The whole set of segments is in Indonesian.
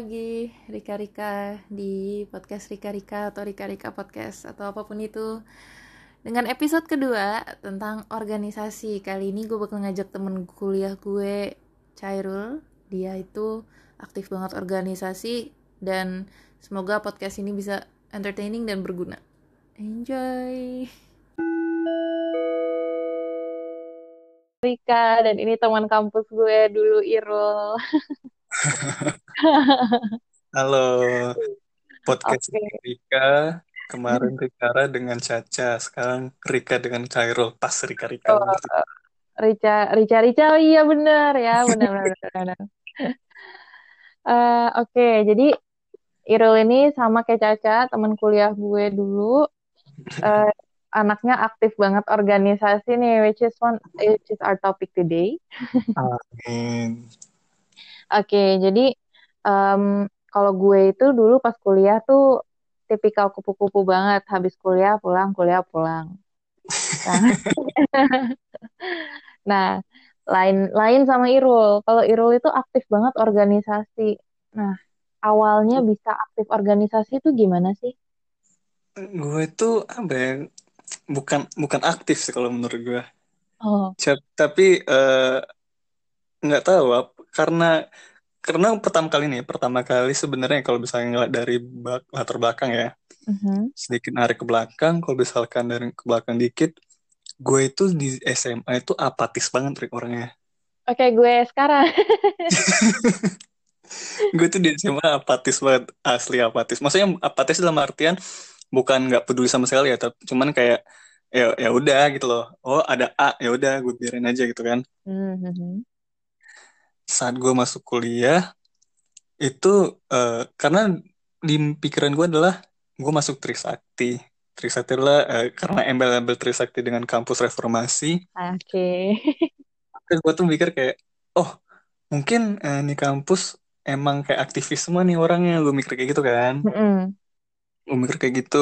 lagi Rika Rika di podcast Rika Rika atau Rika Rika podcast atau apa pun itu. Dengan episode kedua tentang organisasi kali ini gue bakal ngajak temen kuliah gue Cairul dia itu aktif banget organisasi dan semoga podcast ini bisa entertaining dan berguna. Enjoy! Rika dan ini teman kampus gue dulu Irul Halo, podcast Oke. Rika. Kemarin Rikara dengan Caca, sekarang Rika dengan Cairul. Pas Rika-Rika Oh, banget. Rica, Rica, Rica, oh iya benar ya, benar, benar, benar. Eh, Oke, jadi Irul ini sama kayak Caca, teman kuliah gue dulu. Eh, anaknya aktif banget organisasi nih, which is one, which is our topic today. Amin. Oke, jadi em, kalau gue itu dulu pas kuliah tuh tipikal kupu-kupu banget, habis kuliah pulang, kuliah pulang. Nah, Nah, lain lain sama Irul. Kalau Irul itu aktif banget organisasi. Nah, awalnya bisa aktif organisasi itu gimana sih? Gue tuh apa ya? Bukan bukan aktif sih kalau menurut gue. Oh, Tapi eh, nggak tahu ap- karena karena pertama kali nih, pertama kali sebenarnya kalau misalnya ngeliat dari bak- latar belakang ya, mhm. sedikit narik ke belakang, kalau misalkan dari ke belakang dikit, gue itu di SMA itu apatis banget Rik, orangnya. Oke, gue sekarang. gue tuh di SMA apatis banget asli apatis maksudnya apatis dalam artian bukan nggak peduli sama sekali ya tapi cuman kayak ya ya udah gitu loh oh ada A ya udah gue biarin aja gitu kan Mhm. Saat gue masuk kuliah itu eh, karena di pikiran gue adalah gue masuk Trisakti. Trisakti adalah eh, karena embel-embel Trisakti dengan kampus reformasi Oke. terus gue tuh mikir kayak oh mungkin eh, nih kampus emang kayak aktivisme nih orangnya. Gue mikir kayak gitu kan. Mhm. gue mikir kayak gitu.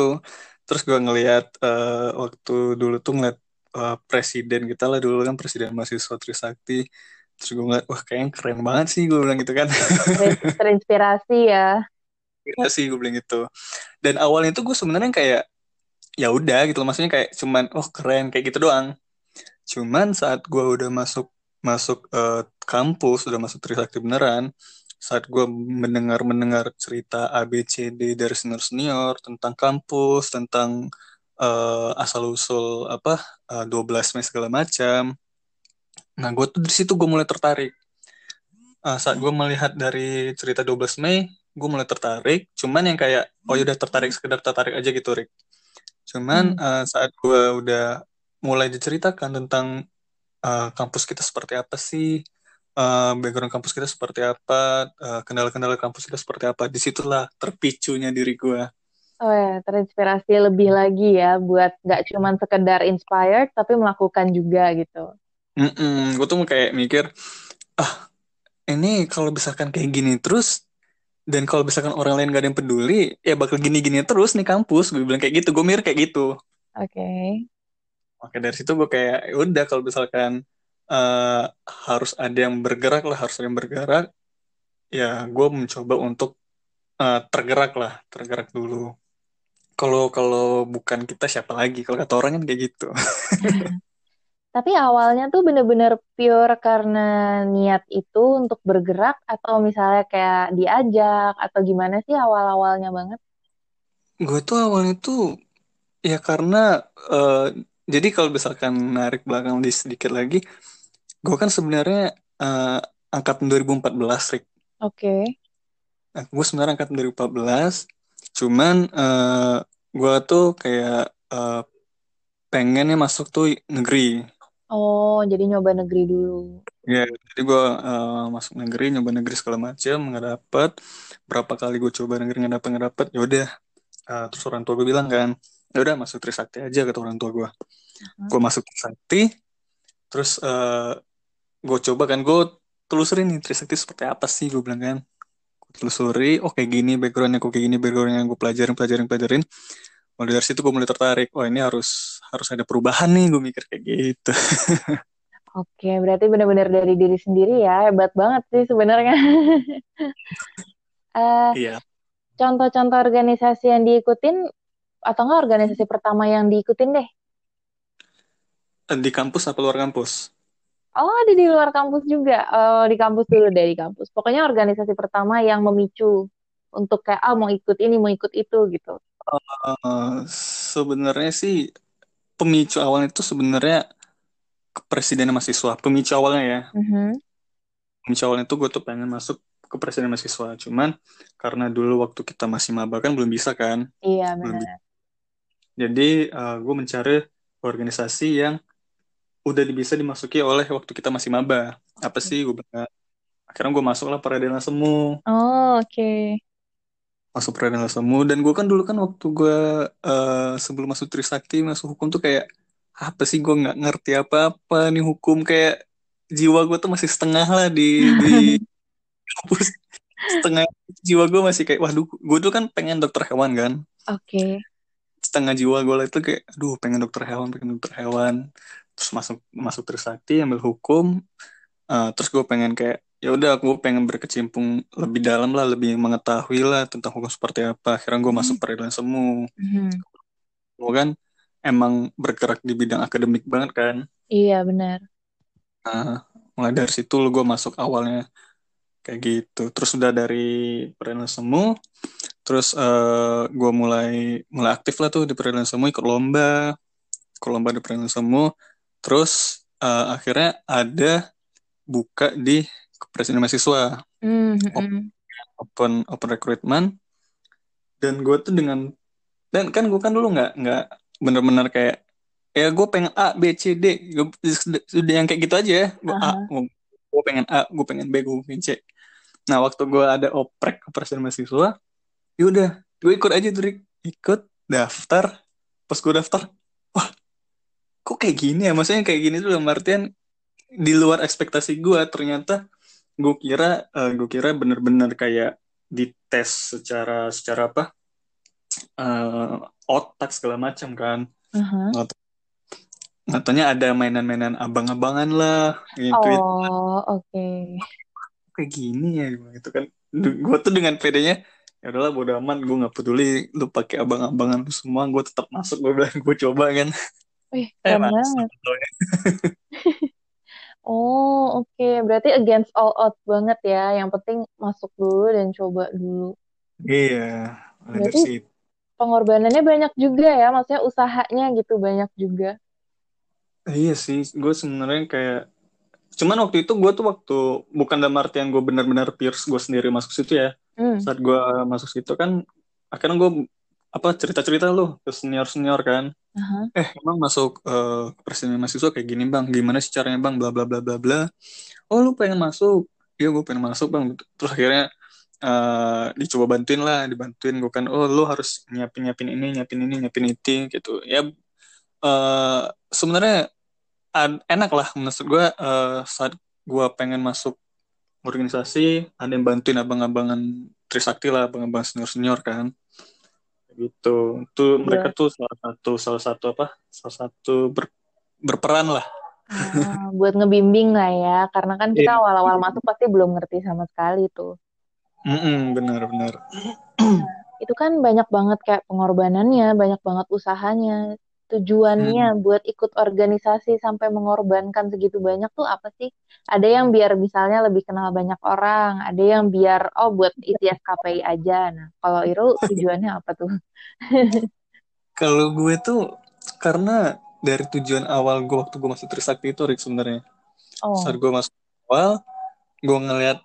Terus gue ngelihat eh, waktu dulu tuh ngeliat eh, presiden kita lah dulu kan presiden mahasiswa Trisakti terus gue ngeliat wah kayaknya keren banget sih gue bilang gitu kan. Ter- Terinspirasi ya. Sih gue bilang gitu. Dan awalnya tuh gue sebenarnya kayak ya udah gitu loh. Maksudnya kayak cuman oh keren kayak gitu doang. Cuman saat gue udah masuk masuk eh, kampus udah masuk Trisakti beneran saat gue mendengar mendengar cerita ABCD dari senior senior tentang kampus tentang eh, asal usul apa eh, 12 Mei segala macam nah gue tuh dari situ gue mulai tertarik Eh, saat gue melihat dari cerita 12 Mei gue mulai tertarik cuman yang kayak oh ya udah tertarik sekedar tertarik aja gitu Rick cuman Hmm. eh, saat gue udah mulai diceritakan tentang eh, kampus kita seperti apa sih eh, background kampus kita seperti apa eh, kendala-kendala kampus kita seperti apa di situlah terpicunya diri gue Oh ya, terinspirasi lebih lagi ya buat nggak cuman sekedar inspired tapi melakukan juga gitu. Mm-mm, gue tuh kayak mikir ah ini kalau misalkan kayak gini terus dan kalau misalkan orang lain gak ada yang peduli ya bakal gini-gini terus nih kampus. Gue bilang kayak gitu gue mikir kayak gitu. Oke. Oke dari situ gue kayak "Ya udah kalau misalkan eh, harus ada yang bergerak lah harus ada yang bergerak ya gue mencoba untuk eh, tergerak lah tergerak dulu. Kalau kalau bukan kita siapa lagi? Kalau kata orang kan kayak gitu Tapi awalnya tuh bener-bener pure karena niat itu untuk bergerak atau misalnya kayak diajak atau gimana sih awal-awalnya banget? gue tuh awalnya tuh ya karena eh, jadi kalau misalkan narik belakang di sedikit lagi gue kan sebenarnya eh, angkatan 2014 Rick Oke. Nah, gue sebenarnya angkatan 2014 cuman eh, gue tuh kayak eh, pengennya masuk tuh negeri Oh, jadi nyoba negeri dulu. ya jadi gue eh, masuk negeri nyoba negeri segala macam nggak dapet. Berapa kali gue coba negeri nggak dapet nggak dapet ya udah. Eh, terus orang tua gue bilang kan ya udah masuk Trisakti aja kata orang tua gue Hah? gue masuk Trisakti terus eh, gue coba kan gue telusurin nih Trisakti seperti apa sih gue bilang kan. Gue telusuri oh kayak gini backgroundnya kok kayak gini backgroundnya gue pelajarin pelajarin pelajarin mulai dari situ gue mulai tertarik oh ini harus harus ada perubahan nih gue mikir kayak gitu Oke, berarti benar-benar dari diri sendiri ya. Hebat banget sih sebenarnya. Uh, iya contoh-contoh organisasi yang diikutin atau enggak organisasi pertama yang diikutin deh? di kampus apa luar kampus Oh, ada di luar kampus juga. Oh, di kampus dulu deh, di kampus. Pokoknya organisasi pertama yang memicu untuk kayak, ah mau ikut ini, mau ikut itu gitu. Uh, sebenarnya sih pemicu awalnya itu sebenarnya kepresidenan mahasiswa. Pemicu awalnya ya. Mhm. Pemicu awalnya itu gue tuh pengen masuk ke presiden mahasiswa. Cuman karena dulu waktu kita masih maba kan belum bisa kan. Iya, Belum benar. Jadi uh, gue mencari organisasi yang udah bisa dimasuki oleh waktu kita masih maba. Apa sih gue? Akhirnya gue masuk lah peradilan semu. Oh, oke. Masuk peradilan semu. Dan gue kan dulu kan waktu gue uh, sebelum masuk Trisakti, masuk hukum tuh kayak apa sih gue nggak ngerti apa-apa nih hukum. Kayak jiwa gue tuh masih setengah lah di di kampus. Setengah jiwa gue masih kayak waduh gue tuh kan pengen dokter hewan kan. Oke. setengah jiwa gue itu kayak aduh pengen dokter hewan pengen dokter hewan. Terus masuk masuk Trisakti ambil hukum. Uh, terus gue pengen kayak ya udah aku pengen berkecimpung lebih dalam lah lebih mengetahui lah tentang hukum seperti apa akhirnya gue masuk peradilan semu Mhm. gue kan emang bergerak di bidang akademik banget kan Iya, benar. Nah, mulai dari situ gue masuk awalnya kayak gitu. Terus udah dari peradilan semu, terus uh, gue mulai mulai aktif lah tuh di peradilan semu, ikut lomba, ikut lomba di peradilan semu. Terus uh, akhirnya ada buka di presiden mahasiswa, Mhm. open open recruitment. Dan gue tuh dengan dan kan gue kan dulu nggak nggak bener-bener kayak ya gue pengen A B C D. Gua- sudah yang kayak gitu aja ya. Gue A Aha. gue pengen A gue pengen B gue pengen C. Nah waktu gue ada oprek presiden mahasiswa yaudah gue ikut aja tuh ikut daftar. Pas gue daftar wah kok kayak gini ya? Maksudnya kayak gini tuh dalam artian di luar ekspektasi gue ternyata gue kira eh, gue kira bener-bener kayak dites secara secara apa eh, otak segala macam kan Aha. Katanya ada mainan-mainan abang-abangan lah gitu Oh, oke. kayak gini ya gitu kan gue tuh dengan pedenya ya udahlah bodo amat gue nggak peduli lu pakai abang-abangan lu semua gue tetap masuk gue bilang gue coba kan Wih, eh keren masuk banget. Oh, oke. Berarti against all odds banget ya. Yang penting masuk dulu dan coba dulu. iya dari Berarti pengorbanannya banyak juga ya. Maksudnya usahanya gitu banyak juga. iya sih gue sebenarnya kayak cuman waktu itu gue tuh waktu bukan dalam artian gue benar-benar pierce gue sendiri masuk situ ya Hmm. saat gue masuk situ kan akhirnya gue apa cerita-cerita lu ke senior-senior kan? Aha. eh emang masuk eh, ke presiden mahasiswa kayak gini bang? Gimana sih caranya bang? Bla bla bla bla bla. Oh lu pengen masuk. Iya gue pengen masuk bang. Terus akhirnya eh, dicoba bantuin lah dibantuin. Gue kan oh lu harus nyiapin nyiapin ini nyiapin ini nyiapin itu gitu. Ya eh, sebenarnya enak lah menurut gue eh, saat gue pengen masuk organisasi ada yang bantuin abang-abangan Trisakti lah abang-abang senior senior kan gitu tuh mereka tuh salah satu salah satu apa salah satu ber- berperan lah Ah, buat ngebimbing lah ya. Karena kan kita Iya. awal-awal masuk pasti belum ngerti sama sekali tuh. Mm-mm, benar-benar Itu kan banyak banget kayak pengorbanannya, banyak banget usahanya. Tujuannya buat ikut organisasi sampai mengorbankan segitu banyak tuh apa sih? Ada yang biar misalnya lebih kenal banyak orang, ada yang biar oh buat isi SKPI aja. Nah, kalau Iru tujuannya apa tuh? kalau gue tuh karena dari tujuan awal gue waktu gue masuk Trisakti itu Rick sebenarnya Oh, saat gue masuk awal gue ngeliat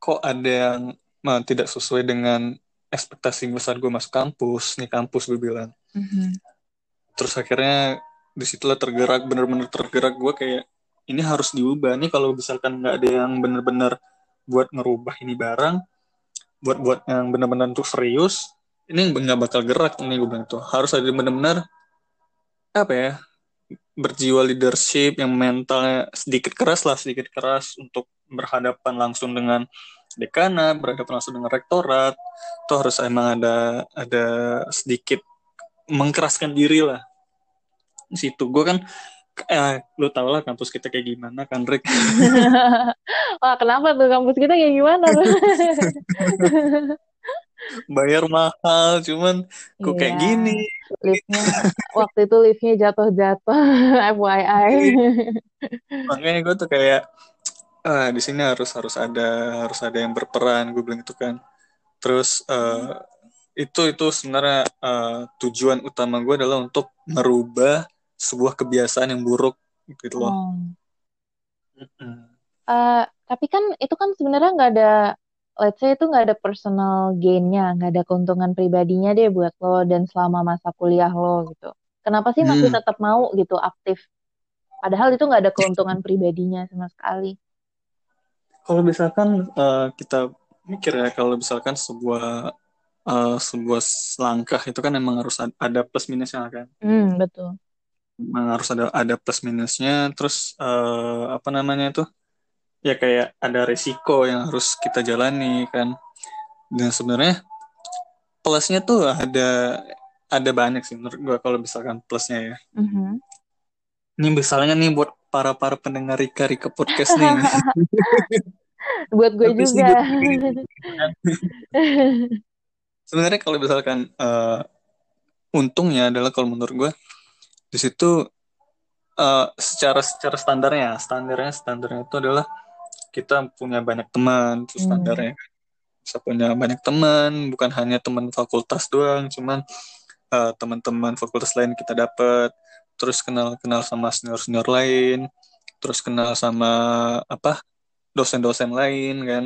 kok ada yang mah, tidak sesuai dengan ekspektasi gue saat gue masuk kampus nih kampus gue bilang mhm. Terus akhirnya di situlah tergerak bener-bener tergerak gue kayak ini harus diubah nih kalau misalkan nggak ada yang bener-bener buat ngerubah ini barang buat buat yang bener-bener untuk serius ini nggak bakal gerak. Ini gue bilang tuh harus ada bener-bener apa ya berjiwa leadership yang mentalnya sedikit keras lah sedikit keras untuk berhadapan langsung dengan dekana berhadapan langsung dengan rektorat. Itu harus emang ada ada sedikit mengkeraskan diri lah situ. Gue kan eh, lu tau lah kampus kita kayak gimana kan Rick? Wah, kenapa tuh kampus kita kayak gimana bayar mahal cuman kok Iya, kayak gini? Liftnya waktu itu liftnya jatuh-jatuh, FYI. makanya gue tuh kayak ah di sini harus harus ada harus ada yang berperan gue bilang itu kan. Terus eh, itu itu sebenarnya eh, tujuan utama gue adalah untuk merubah sebuah kebiasaan yang buruk gitu loh Oh. Mm-mm. Eh, tapi kan itu kan sebenarnya nggak ada, let's say itu nggak ada personal gain-nya, nggak ada keuntungan pribadinya deh buat lo dan selama masa kuliah lo gitu. Kenapa sih masih Hmm. tetap mau gitu aktif? Padahal itu nggak ada keuntungan pribadinya sama sekali. Kalau misalkan eh, kita mikir ya, kalau misalkan sebuah eh, sebuah langkah itu kan emang harus ad- ada plus minusnya kan. Hmm, betul. Harus ada ada plus minusnya. Terus eh, apa namanya itu? Ya kayak ada resiko yang harus kita jalani kan. Dan sebenarnya plusnya tuh ada ada banyak sih menurut gua kalau misalkan plusnya ya. Mhm. Ini misalnya nih buat para para pendengar Rika Rika podcast nih. Buat gue Tapi juga. gue- sebenarnya kalau misalkan eh, untungnya adalah kalau menurut gue di situ eh, secara secara standarnya standarnya standarnya itu adalah kita punya banyak teman itu Hmm. standarnya. Bisa punya banyak teman bukan hanya teman fakultas doang cuman eh, teman-teman fakultas lain kita dapat terus kenal kenal sama senior senior lain terus kenal sama apa dosen-dosen lain kan.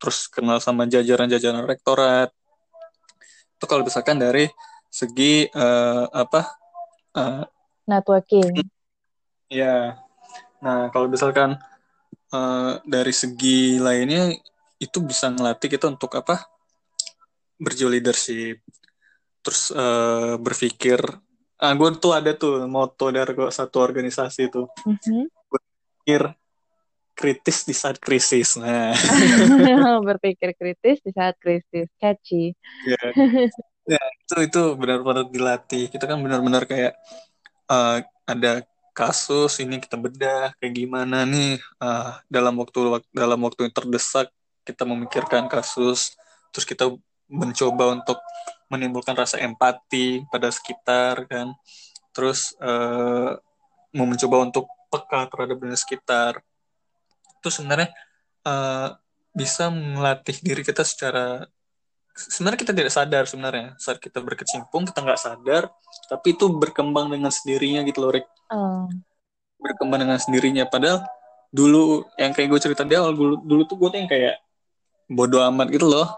Terus kenal sama jajaran-jajaran rektorat. Itu kalau misalkan dari segi eh, apa eh, Networking. ya nah kalau misalkan eh, dari segi lainnya itu bisa ngelatih kita untuk apa? Berjiwa leadership. Terus eh, berpikir. Ah gue tuh ada tuh moto dari gua satu organisasi itu. Mhm. berpikir kritis di saat krisis. Nah. Berpikir kritis di saat krisis. Catchy. ya Ya, itu itu benar-benar dilatih. Kita kan benar-benar kayak eh, ada kasus ini kita bedah kayak gimana nih? Eh, dalam waktu dalam waktu yang terdesak kita memikirkan kasus terus kita mencoba untuk menimbulkan rasa empati pada sekitar kan? Terus mau mencoba untuk peka terhadap dunia sekitar. Itu sebenarnya eh, bisa melatih diri kita secara sebenarnya kita tidak sadar sebenarnya. Saat kita berkecimpung kita nggak sadar tapi itu berkembang dengan sendirinya gitu loh Rick. Oh. berkembang dengan sendirinya. Padahal dulu yang kayak gue cerita di awal dulu, dulu tuh gue tuh yang kayak bodoh amat gitu loh.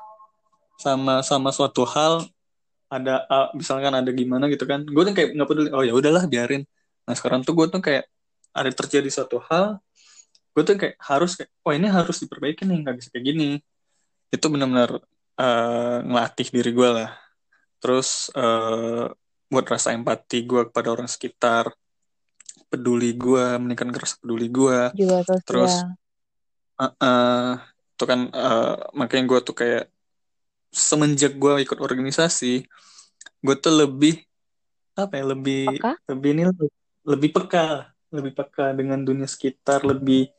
Sama sama suatu hal ada misalkan ada gimana gitu kan. Gue tuh kayak nggak peduli oh ya udahlah biarin. Nah sekarang tuh gue tuh kayak ada terjadi suatu hal gue tuh kayak harus kayak oh ini harus diperbaiki nih nggak bisa kayak gini. Itu benar-benar eh, ngelatih diri gue lah terus eh, buat rasa empati gue kepada orang sekitar peduli gue meningkatkan rasa peduli gue Juga sosial. terus eh, eh, itu kan eh, makanya gue tuh kayak semenjak gue ikut organisasi gue tuh lebih apa ya lebih Peka? lebih ini lebih peka lebih peka dengan dunia sekitar lebih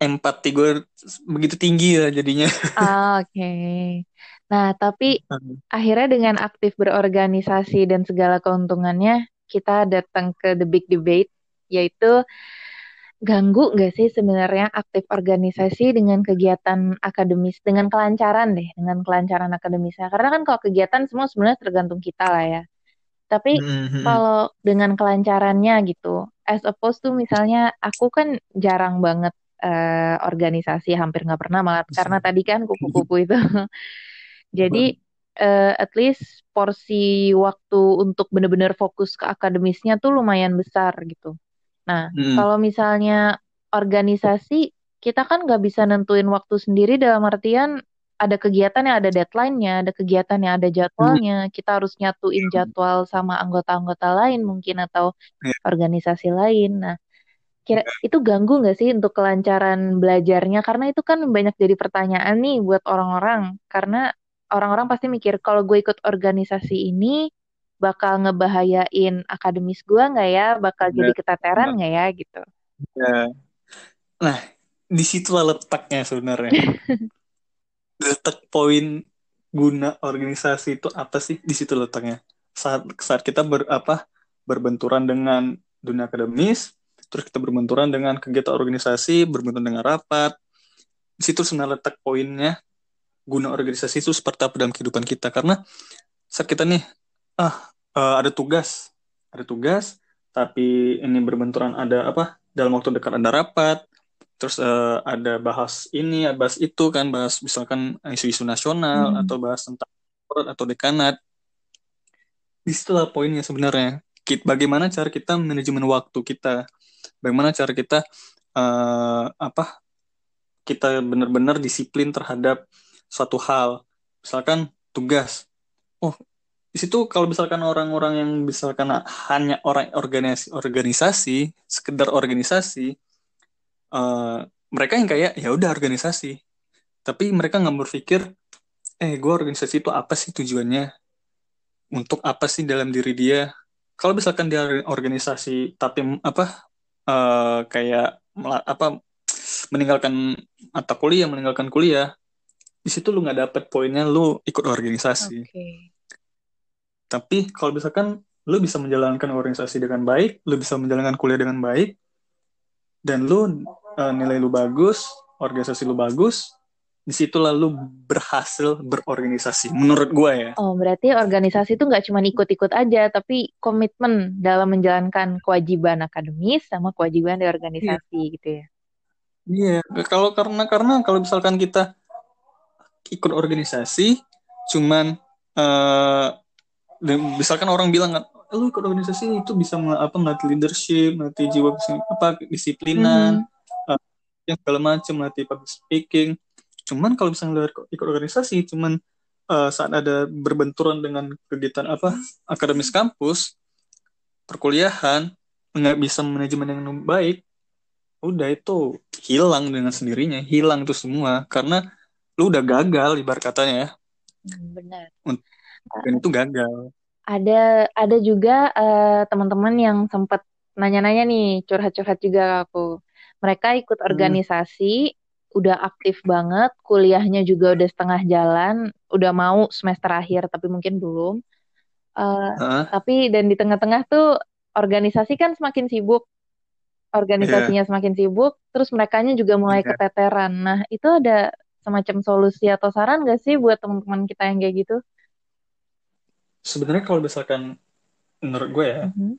empati gue begitu tinggi ya jadinya Ah, Oke. Nah, tapi akhirnya dengan aktif berorganisasi dan segala keuntungannya, kita datang ke the big debate, yaitu ganggu nggak sih sebenarnya aktif organisasi dengan kegiatan akademis, dengan kelancaran deh, dengan kelancaran akademisnya. Karena kan kalau kegiatan semua sebenarnya tergantung kita lah ya. Tapi Mhm. kalau dengan kelancarannya gitu, as opposed to misalnya aku kan jarang banget eh, organisasi, hampir nggak pernah malah karena tadi kan kupu-kupu itu. Jadi eh, at least porsi waktu untuk benar-benar fokus ke akademisnya tuh lumayan besar gitu. Nah, Mhm. kalau misalnya organisasi, kita kan nggak bisa nentuin waktu sendiri dalam artian ada kegiatan yang ada deadline-nya, ada kegiatan yang ada jadwalnya, kita harus nyatuin jadwal sama anggota-anggota lain mungkin atau Iya. organisasi lain. Nah, kira itu ganggu nggak sih untuk kelancaran belajarnya? Karena itu kan banyak jadi pertanyaan nih buat orang-orang. Karena orang-orang pasti mikir kalau gue ikut organisasi ini bakal ngebahayain akademis gue nggak ya? Bakal jadi keteteran nggak ya gitu? Ya. Nah, di situlah letaknya sebenarnya. Letak poin guna organisasi itu apa sih di situ letaknya saat saat kita ber apa berbenturan dengan dunia akademis terus kita berbenturan dengan kegiatan organisasi berbenturan dengan rapat. Di situ sebenarnya letak poinnya guna organisasi itu seperti apa dalam kehidupan kita. Karena saat kita nih ah uh, ada tugas ada tugas tapi ini berbenturan ada apa dalam waktu dekat ada rapat terus uh, ada bahas ini bahas itu kan bahas misalkan isu-isu nasional hmm. atau bahas tentang atau dekanat. Di situlah poinnya sebenarnya bagaimana cara kita manajemen waktu kita? Bagaimana cara kita uh, apa kita benar-benar disiplin terhadap suatu hal? Misalkan tugas. Oh di situ kalau misalkan orang-orang yang misalkan hanya orang organisasi organisasi sekedar organisasi uh, mereka yang kayak ya udah organisasi. Tapi mereka nggak berpikir eh gue organisasi itu apa sih tujuannya? Untuk apa sih dalam diri dia kalau misalkan dia organisasi tapi apa uh, kayak apa meninggalkan mata kuliah meninggalkan kuliah di situ lu nggak dapet poinnya lu ikut organisasi okay. tapi kalau misalkan lu bisa menjalankan organisasi dengan baik lu bisa menjalankan kuliah dengan baik dan lu uh, nilai lu bagus, organisasi lu bagus, di situlah lu berhasil berorganisasi menurut gue ya oh berarti organisasi itu nggak cuma ikut-ikut aja tapi komitmen dalam menjalankan kewajiban akademis sama kewajiban di organisasi yeah. gitu ya iya yeah. kalau karena karena kalau misalkan kita ikut organisasi cuman uh, misalkan orang bilang lu ikut organisasi itu bisa apa melatih leadership melatih jiwa apa disiplinan mm -hmm yang segala macam latih public speaking cuman kalau misalnya ikut organisasi cuman uh, saat ada berbenturan dengan kegiatan apa akademis kampus perkuliahan nggak bisa manajemen yang baik udah itu hilang dengan sendirinya hilang itu semua karena lu udah gagal ibarat katanya ya hmm, benar dan itu gagal ada ada juga uh, teman-teman yang sempat nanya-nanya nih curhat-curhat juga aku mereka ikut hmm. organisasi, hmm. Udah aktif banget, kuliahnya juga udah setengah jalan, udah mau semester akhir tapi mungkin belum. Uh, uh. Tapi dan di tengah-tengah tuh organisasi kan semakin sibuk, organisasinya yeah. semakin sibuk, terus mereka juga mulai yeah. keteteran. Nah itu ada semacam solusi atau saran gak sih buat teman-teman kita yang kayak gitu? Sebenarnya kalau misalkan menurut gue ya, mm -hmm.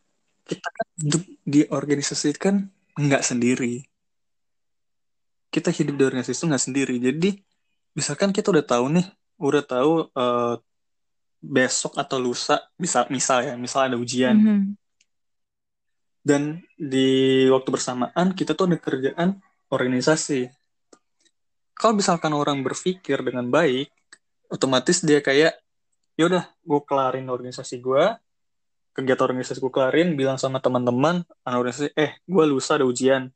kita kan hidup di organisasi kan nggak sendiri kita hidup di organisasi itu nggak sendiri. Jadi misalkan kita udah tahu nih udah tahu uh, besok atau lusa bisa misal ya misal ada ujian. Mm -hmm. dan di waktu bersamaan kita tuh ada kerjaan organisasi. Kalau misalkan orang berpikir dengan baik otomatis dia kayak ya udah gue kelarin organisasi gue kegiatan organisasi gue kelarin bilang sama teman-teman anak organisasi eh gue lusa ada ujian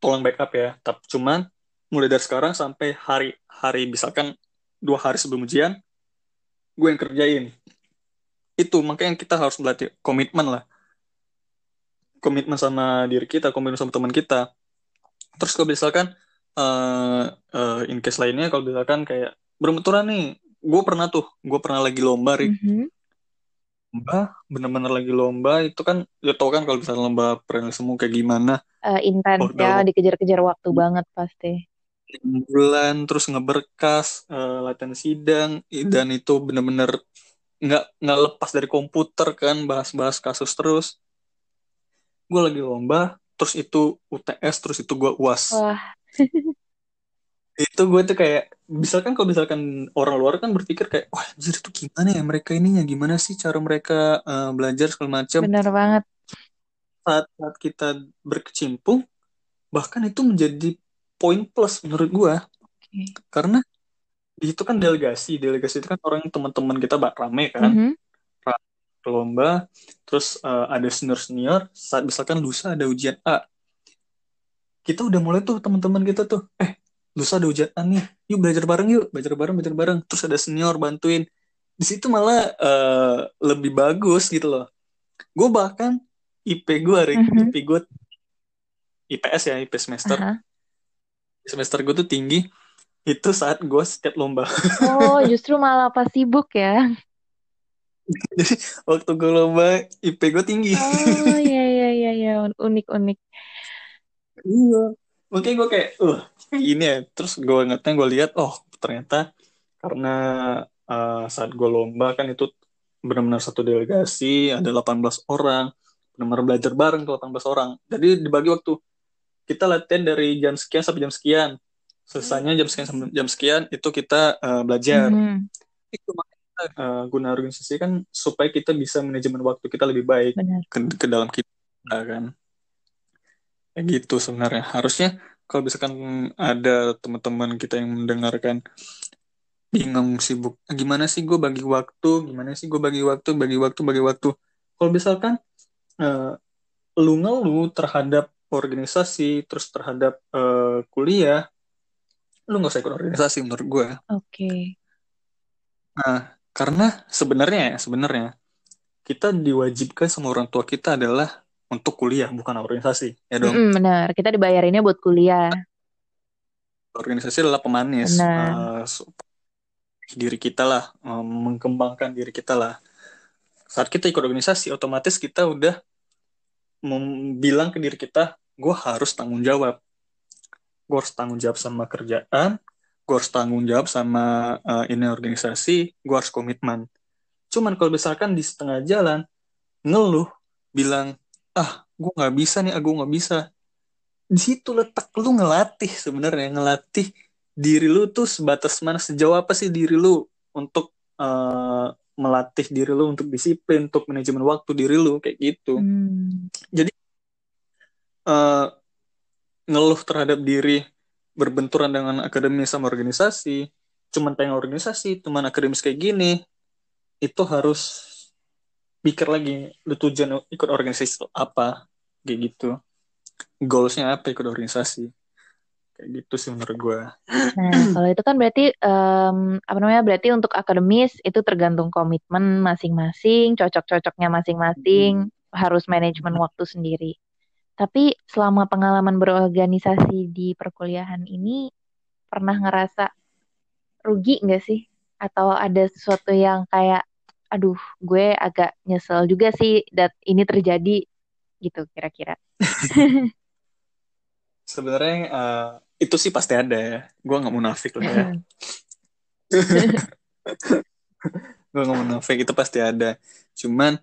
tolong backup ya. Tapi cuman mulai dari sekarang sampai hari hari misalkan dua hari sebelum ujian, gue yang kerjain. Itu makanya kita harus berlatih komitmen lah. Komitmen sama diri kita, komitmen sama teman kita. Terus kalau misalkan uh, uh, in case lainnya, kalau misalkan kayak berbenturan nih, gue pernah tuh, gue pernah lagi lomba. Mm -hmm lomba bener-bener lagi lomba itu kan ya tau kan kalau misalnya lomba semua kayak gimana? Uh, intens ya dikejar-kejar waktu hmm. banget pasti. Bulan terus ngeberkas uh, latihan sidang dan itu bener-bener nggak nggak lepas dari komputer kan bahas-bahas kasus terus. Gue lagi lomba terus itu UTS terus itu gue uas Wah. itu gue tuh kayak misalkan kalau misalkan orang luar kan berpikir kayak wah anjir itu gimana ya mereka ininya? Gimana sih cara mereka uh, belajar segala macam? Benar banget. Saat saat kita berkecimpung bahkan itu menjadi poin plus menurut gue okay. karena itu kan delegasi. Delegasi itu kan orang teman-teman kita bak rame kan? Mm -hmm. lomba terus uh, ada senior senior saat misalkan lusa ada ujian A. Kita udah mulai tuh teman-teman kita tuh eh lusa ada ujian nih yuk belajar bareng yuk belajar bareng belajar bareng terus ada senior bantuin di situ malah uh, lebih bagus gitu loh gue bahkan IP gue uh -huh. IP gue IPS ya IP semester uh -huh. semester gue tuh tinggi itu saat gue skate lomba. Oh, justru malah pas sibuk ya. Jadi waktu gue lomba IP gue tinggi. Oh, iya iya iya iya unik-unik. Iya. Makanya gue kayak, uh, ini ya. Terus gue ingetnya gue lihat, oh ternyata karena uh, saat gue lomba kan itu benar-benar satu delegasi, ada 18 orang, benar-benar belajar bareng tuh 18 orang. Jadi dibagi waktu. Kita latihan dari jam sekian sampai jam sekian. Selesainya jam sekian sampai jam sekian itu kita uh, belajar. Mhm. Itu makanya uh, guna organisasi kan supaya kita bisa manajemen waktu kita lebih baik Benar. ke, ke dalam kita kan. Kayak gitu sebenarnya. Harusnya kalau misalkan ada teman-teman kita yang mendengarkan bingung sibuk. Gimana sih gue bagi waktu? Gimana sih gue bagi waktu? Bagi waktu bagi waktu. Kalau misalkan uh, lu ngeluh terhadap organisasi terus terhadap uh, kuliah lu nggak usah ikut organisasi menurut gue Oke. nah karena sebenarnya ya sebenarnya kita diwajibkan sama orang tua kita adalah untuk kuliah bukan organisasi ya dong Mm-mm, benar. Kita dibayarinnya buat kuliah. organisasi adalah pemanis Benar. uh, diri kita lah uh, mengembangkan diri kita lah saat kita ikut organisasi otomatis kita udah bilang ke diri kita gue harus tanggung jawab gue harus tanggung jawab sama kerjaan gue harus tanggung jawab sama uh, ini organisasi gue harus komitmen cuman kalau misalkan di setengah jalan ngeluh bilang ah gue nggak bisa nih aku nggak bisa di situ letak lu ngelatih sebenarnya ngelatih diri lu tuh sebatas mana sejauh apa sih diri lu untuk uh, melatih diri lu untuk disiplin untuk manajemen waktu diri lu kayak gitu Hmm. jadi uh, ngeluh terhadap diri berbenturan dengan akademis sama organisasi cuman pengen organisasi cuman akademis kayak gini itu harus pikir lagi lu tujuan ikut organisasi apa kayak gitu goalsnya apa ikut organisasi kayak gitu sih menurut gue Nah, kalau itu kan berarti em, apa namanya? Berarti untuk akademis itu tergantung komitmen masing-masing, cocok-cocoknya masing-masing, harus manajemen waktu sendiri. Tapi selama pengalaman berorganisasi di perkuliahan ini, pernah ngerasa rugi nggak sih? Atau ada sesuatu yang kayak, aduh, gue agak nyesel juga sih, dat ini terjadi gitu kira-kira. sebenarnya uh, itu sih pasti ada ya. Gue nggak munafik lah ya. Gue nggak munafik itu pasti ada. Cuman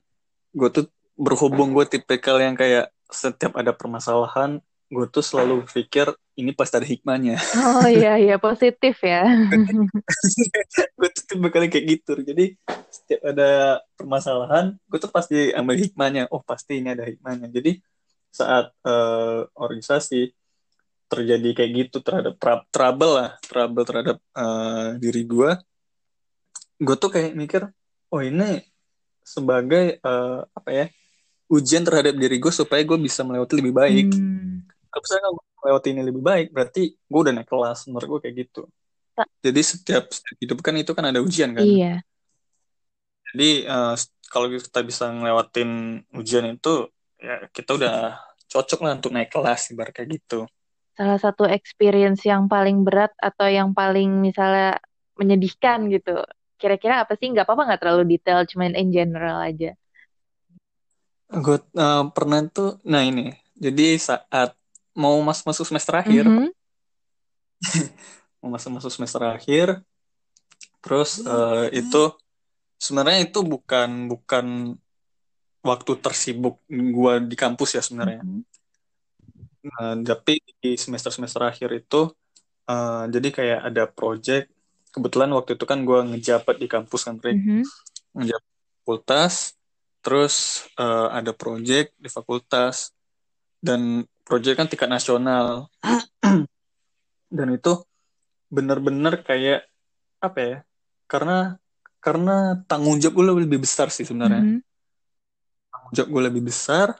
gue tuh berhubung gue tipikal yang kayak setiap ada permasalahan gue tuh selalu pikir ini pasti ada hikmahnya. Oh iya iya positif ya. gue tuh tipikal kayak gitu. Jadi setiap ada permasalahan gue tuh pasti ambil hikmahnya. Oh pasti ini ada hikmahnya. Jadi saat uh, organisasi terjadi kayak gitu terhadap tra- trouble lah trouble terhadap uh, diri gue gue tuh kayak mikir oh ini sebagai uh, apa ya ujian terhadap diri gue supaya gue bisa melewati lebih baik. Hmm. Kalau misalnya gue melewati ini lebih baik berarti gue udah naik kelas menurut gue kayak gitu jadi setiap, setiap hidup kan itu kan ada ujian kan Iya. jadi uh, kalau kita bisa ngelewatin ujian itu ya kita udah cocok lah untuk naik kelas ibarat kayak gitu Salah satu experience yang paling berat atau yang paling misalnya menyedihkan gitu. Kira-kira apa sih? Nggak apa-apa nggak terlalu detail, cuman in general aja. gue uh, pernah tuh nah ini jadi saat mau masuk masuk semester akhir. Mhm. mau masuk masuk semester akhir. Terus uh, itu sebenarnya itu bukan bukan waktu tersibuk gue di kampus ya sebenarnya. Mhm. Nah, tapi di semester semester akhir itu uh, jadi kayak ada project. Kebetulan waktu itu kan gue ngejabat di kampus kan Rick Mhm. ngejabat fakultas. Terus uh, ada project di fakultas. Dan project kan tingkat nasional. Dan itu bener-bener kayak apa ya karena karena tanggung jawab gue lebih besar sih sebenarnya. Mhm. tanggung jawab gue lebih besar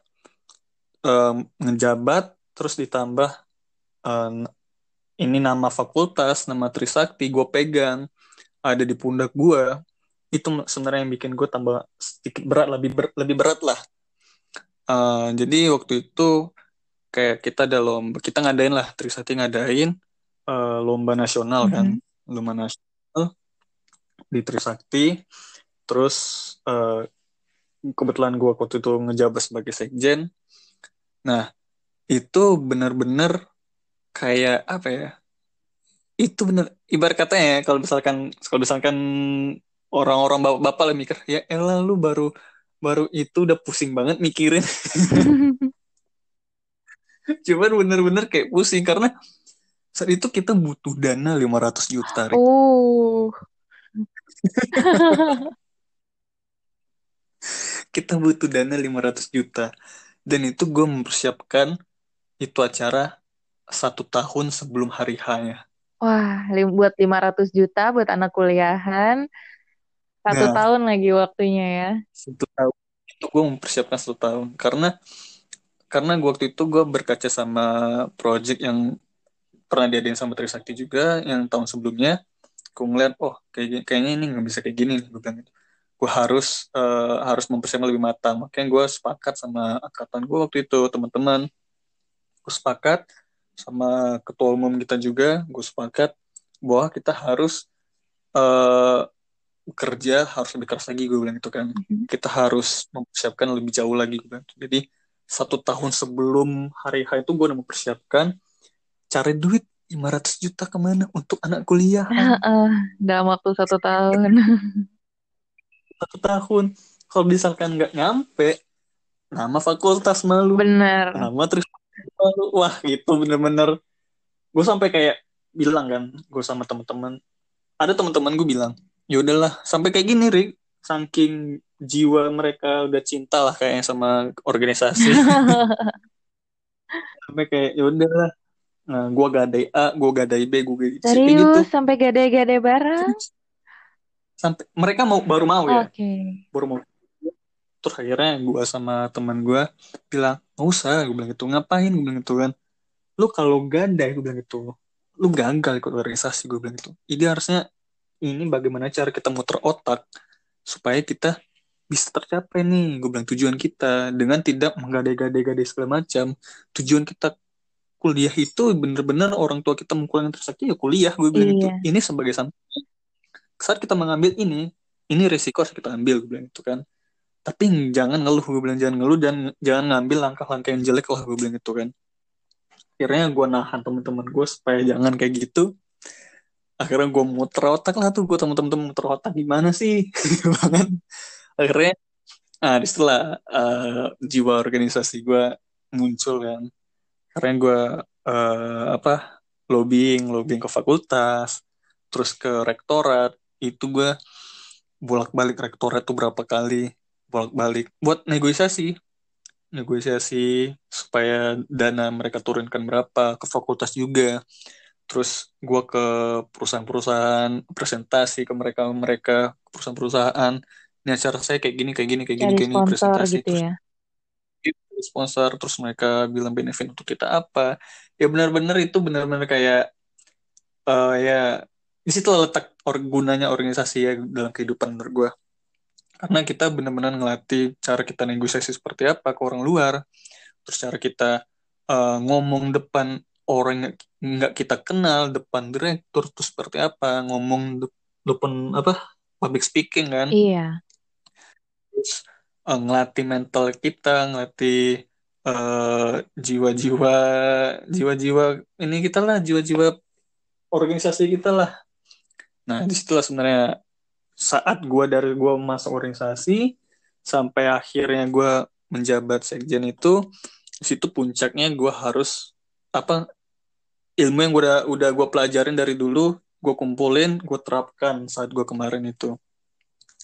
um, ngejabat terus ditambah um, ini nama fakultas nama Trisakti gue pegang ada di pundak gue itu sebenarnya yang bikin gue tambah sedikit berat lebih ber, lebih berat lah. Uh, jadi waktu itu kayak kita ada lomba kita ngadain lah Trisakti ngadain uh, lomba nasional mm -hmm. kan lomba nasional di Trisakti. Terus uh, kebetulan gue waktu itu ngejabat sebagai sekjen. Nah itu benar-benar kayak apa ya itu benar ibarat katanya ya kalau misalkan kalau misalkan orang-orang bapak-bapak lah mikir ya elah lu baru baru itu udah pusing banget mikirin cuman bener-bener kayak pusing karena saat itu kita butuh dana 500 juta oh kita butuh dana 500 juta dan itu gue mempersiapkan itu acara satu tahun sebelum hari H ya wah buat 500 juta buat anak kuliahan satu nah, tahun lagi waktunya ya. Satu tahun. Itu gue mempersiapkan satu tahun. Karena karena waktu itu gue berkaca sama project yang pernah diadain sama Trisakti juga yang tahun sebelumnya. Gue ngeliat, oh kayak kayaknya ini nggak bisa kayak gini. Gue bilang gitu. Gue harus uh, harus mempersiapkan lebih matang. Makanya gue sepakat sama angkatan gue waktu itu teman-teman. Gue sepakat sama ketua umum kita juga. Gue sepakat bahwa kita harus uh, kerja harus lebih keras lagi gue bilang itu kan mm-hmm. kita harus mempersiapkan lebih jauh lagi gue bilang. jadi satu tahun sebelum hari H itu gue udah mempersiapkan cari duit 500 juta ke mana untuk anak kuliah. Uh, dalam waktu satu tahun. Satu tahun. Kalau misalkan nggak nyampe nama fakultas malu. Bener. Nama terus malu. Wah itu bener-bener. Gue sampai kayak bilang kan gue sama teman-teman ada teman-teman gue bilang ya udahlah sampai kayak gini Rick saking jiwa mereka udah cinta lah kayaknya sama organisasi. Sampai kayak ya udahlah nah gue gadai A gue gadai B gue gadai C Serius? gitu. sampai gadai-gadai bareng? Sampai mereka mau baru mau ya. Okay. baru mau. Terus akhirnya gue sama teman gue bilang nggak usah. Gue bilang itu ngapain? Gue bilang itu kan. Lu kalau gadai gue bilang itu lu gagal ikut organisasi gue bilang itu ide harusnya ini bagaimana cara kita muter otak supaya kita bisa tercapai nih. Gue bilang tujuan kita dengan tidak menggadai-gadai-gadai segala macam. Tujuan kita kuliah itu bener-bener orang tua kita mengkuliahkan tersakti ya kuliah gue bilang iya. itu ini sebagai santai saat kita mengambil ini ini resiko harus kita ambil gue bilang itu kan. Tapi jangan ngeluh gue bilang jangan ngeluh dan jangan ngambil langkah-langkah yang jelek lah gue bilang itu kan. Akhirnya gue nahan teman-teman gue supaya jangan kayak gitu akhirnya gue muter otak lah tuh gue temen-temen muter otak gimana sih? Banget. Akhirnya ah di situlah uh, jiwa organisasi gue muncul kan. Karena gue uh, apa lobbying lobbying ke fakultas terus ke rektorat. Itu gue bolak-balik rektorat tuh berapa kali bolak-balik. Buat negosiasi. Negosiasi supaya dana mereka turunkan berapa ke fakultas juga terus gue ke perusahaan-perusahaan presentasi ke mereka mereka perusahaan-perusahaan. Ini acara saya kayak gini kayak gini kayak gini kayak gini presentasi gitu terus ya? sponsor terus mereka bilang benefit untuk kita apa. Ya benar-benar itu benar-benar kayak uh, ya di situ letak or gunanya organisasi ya dalam kehidupan menurut gue karena kita benar-benar ngelatih cara kita negosiasi seperti apa ke orang luar. Terus cara kita uh, ngomong depan orang nggak kita kenal depan direktur tuh seperti apa ngomong depan apa public speaking kan. Iya. Terus uh, ngelatih mental kita ngelatih uh, jiwa-jiwa jiwa-jiwa ini kita lah jiwa-jiwa organisasi kita lah. Nah di situlah sebenarnya saat gue dari gue masuk organisasi sampai akhirnya gue menjabat sekjen itu situ puncaknya gue harus apa ilmu yang udah udah gue pelajarin dari dulu gue kumpulin gue terapkan saat gue kemarin itu.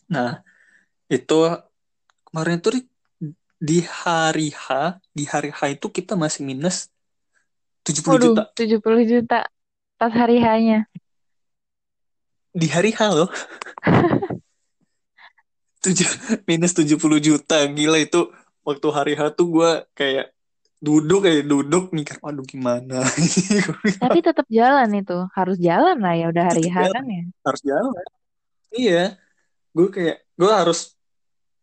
Nah itu kemarin itu di hari H di hari H itu kita masih minus 70 Waduh, juta. 70 juta pas hari H-nya. Di hari H loh. Tujuh minus 70 juta gila itu. Waktu hari H tuh gue kayak duduk kayak duduk kan aduh gimana? Tapi tetap jalan itu. Harus jalan lah ya udah hari hari kan ya harus jalan. Iya. Gue kayak gue harus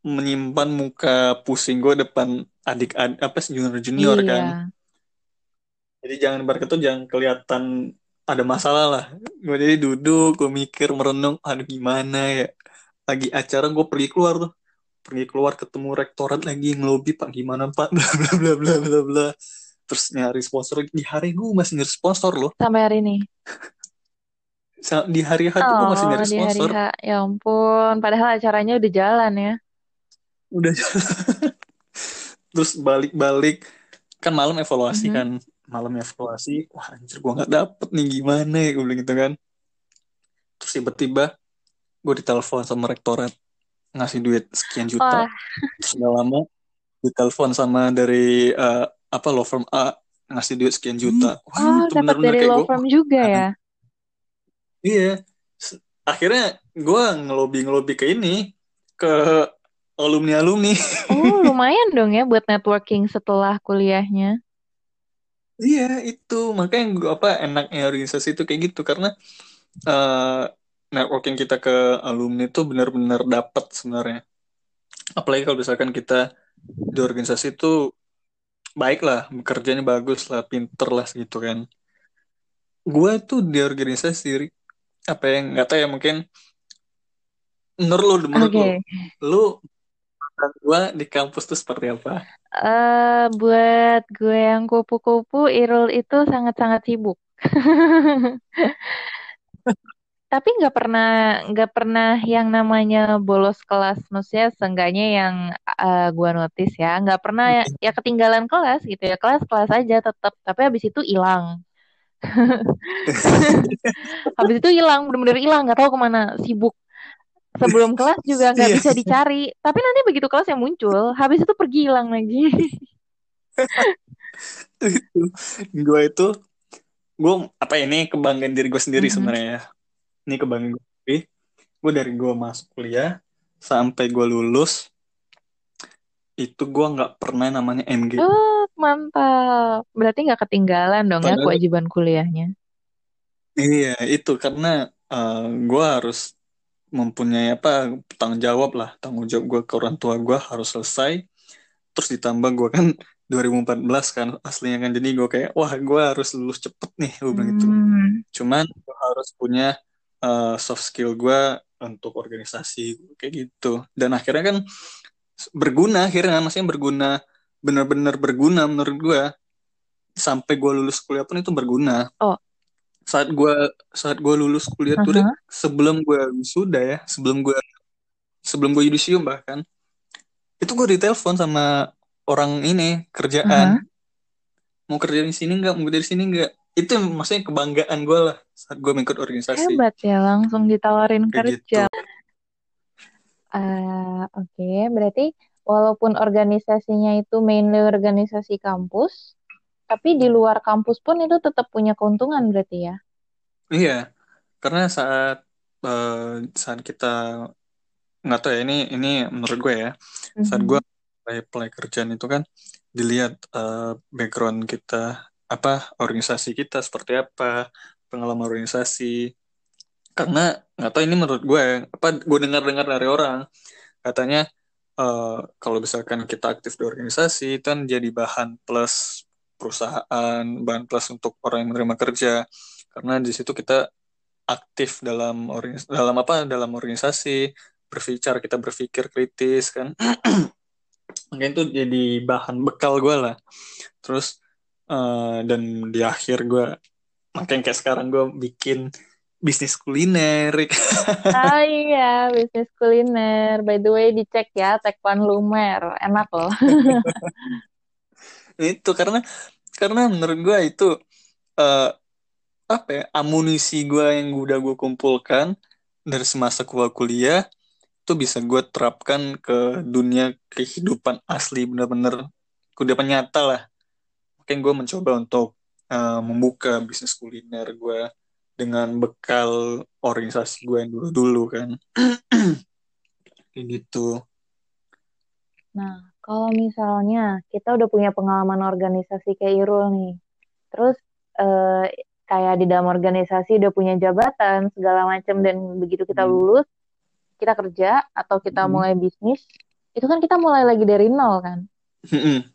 menyimpan muka pusing gue depan adik adik apa junior junior iya. kan. Jadi jangan berketu jangan kelihatan ada masalah lah. Gue jadi duduk gue mikir merenung aduh gimana ya? Lagi acara gue pergi keluar tuh pergi keluar ketemu rektorat lagi ngelobi pak gimana pak? Bla bla bla bla bla bla. Terus nyari sponsor di hari gue masih nyari sponsor loh. Sampai hari ini? Di hari H tuh gue masih oh nyari di hari sponsor. H. Ya ampun padahal acaranya udah jalan ya. Udah terus balik-balik. Kan malam evaluasi Mhm. kan. Malam evaluasi wah anjir gue nggak dapet nih gimana ya? Gue bilang gitu kan. Terus tiba-tiba gue ditelepon sama rektorat ngasih duit sekian juta. Terus gak lama ditelepon sama dari eh, apa law firm A ngasih duit sekian juta. Wah oh itu dapat dari law firm juga ya? Iya. Akhirnya gue ngelobi ngelobi ke ini ke alumni alumni oh lumayan dong ya buat networking setelah kuliahnya. Iya itu. Makanya gue apa enaknya organisasi itu kayak gitu. Karena eh, networking kita ke alumni itu benar-benar dapat sebenarnya. Apalagi kalau misalkan kita di organisasi itu baik lah, kerjanya bagus lah, pinter lah gitu kan. Gue tuh di organisasi apa yang nggak tahu ya mungkin menurut lu, menurut oke lu, lu gue di kampus tuh seperti apa? eh buat gue yang kupu-kupu Irul itu sangat-sangat sibuk tapi nggak pernah nggak pernah yang namanya bolos kelas. Maksudnya seenggaknya yang eh, gua notice ya nggak pernah ya, ya ketinggalan kelas gitu ya. Kelas kelas aja tetap tapi habis itu hilang. Habis itu hilang bener-bener hilang nggak tahu ke mana sibuk. Sebelum kelas juga nggak Iya. bisa dicari. Tapi nanti begitu kelas yang muncul habis itu pergi hilang lagi. Gue itu gue apa ini kebanggaan diri gue sendiri Mhm. sebenarnya. ya. Ini kebanggaan gue gue dari gue masuk kuliah sampai gue lulus itu gue nggak pernah namanya MG oh mantap. Berarti nggak ketinggalan dong ya Padahal- kewajiban kuliahnya? Iya itu karena gue harus mempunyai apa tanggung jawab lah. Tanggung jawab gue ke orang tua gue harus selesai. Terus ditambah gue kan 2014 kan aslinya kan. Jadi gue kayak wah gue harus lulus cepet nih gue bilang gitu. Hmm. cuman gue harus punya uh, soft skill gue untuk organisasi kayak gitu. Dan akhirnya kan berguna akhirnya maksudnya berguna benar-benar berguna menurut gue sampai gue lulus kuliah pun itu berguna. Oh. saat gue saat gue lulus kuliah tuh Rik, Aha. sebelum gue wisuda ya sebelum gue sebelum gue yudisium bahkan itu gue ditelepon sama orang ini kerjaan. Mau kerja di sini nggak? Mau kerja di sini nggak? Itu maksudnya kebanggaan gue lah saat gue mengikut organisasi Hebat ya, langsung ditawarin kayak kerja. gitu Ah, Oke, berarti walaupun organisasinya itu mainly organisasi kampus, tapi di luar kampus pun itu tetap punya keuntungan berarti ya. iya karena saat eh, saat kita nggak tahu ya ini ini menurut gue ya saat Mhm. gue apply apply kerjaan itu kan dilihat eh, background kita apa organisasi kita seperti apa pengalaman organisasi. Karena nggak tahu ini menurut gue ya, apa gue dengar-dengar dari orang katanya eh, kalau misalkan kita aktif di organisasi itu kan jadi bahan plus perusahaan bahan plus untuk orang yang menerima kerja. Karena di situ kita aktif dalam dalam apa dalam organisasi berbicara kita berpikir kritis kan. Mungkin itu jadi bahan bekal gue lah. Terus eh, dan di akhir gue makanya kayak sekarang gue bikin bisnis kuliner Ah iya, bisnis kuliner. By the way, dicek ya, Tekwan Lumer. Enak loh. itu karena karena menurut gue itu eh, apa ya amunisi gue yang udah gue kumpulkan dari semasa gue kuliah itu bisa gue terapkan ke dunia kehidupan asli bener-bener kehidupan nyata lah mungkin gue mencoba untuk eh, membuka bisnis kuliner gue dengan bekal organisasi gue yang dulu-dulu kan kayak gitu Nah, kalau misalnya kita udah punya pengalaman organisasi kayak Irul nih, terus eh, kayak di dalam organisasi udah punya jabatan segala macam dan begitu kita Hmm. lulus, kita kerja atau kita Hmm. mulai bisnis, itu kan kita mulai lagi dari nol kan. Mm-mm.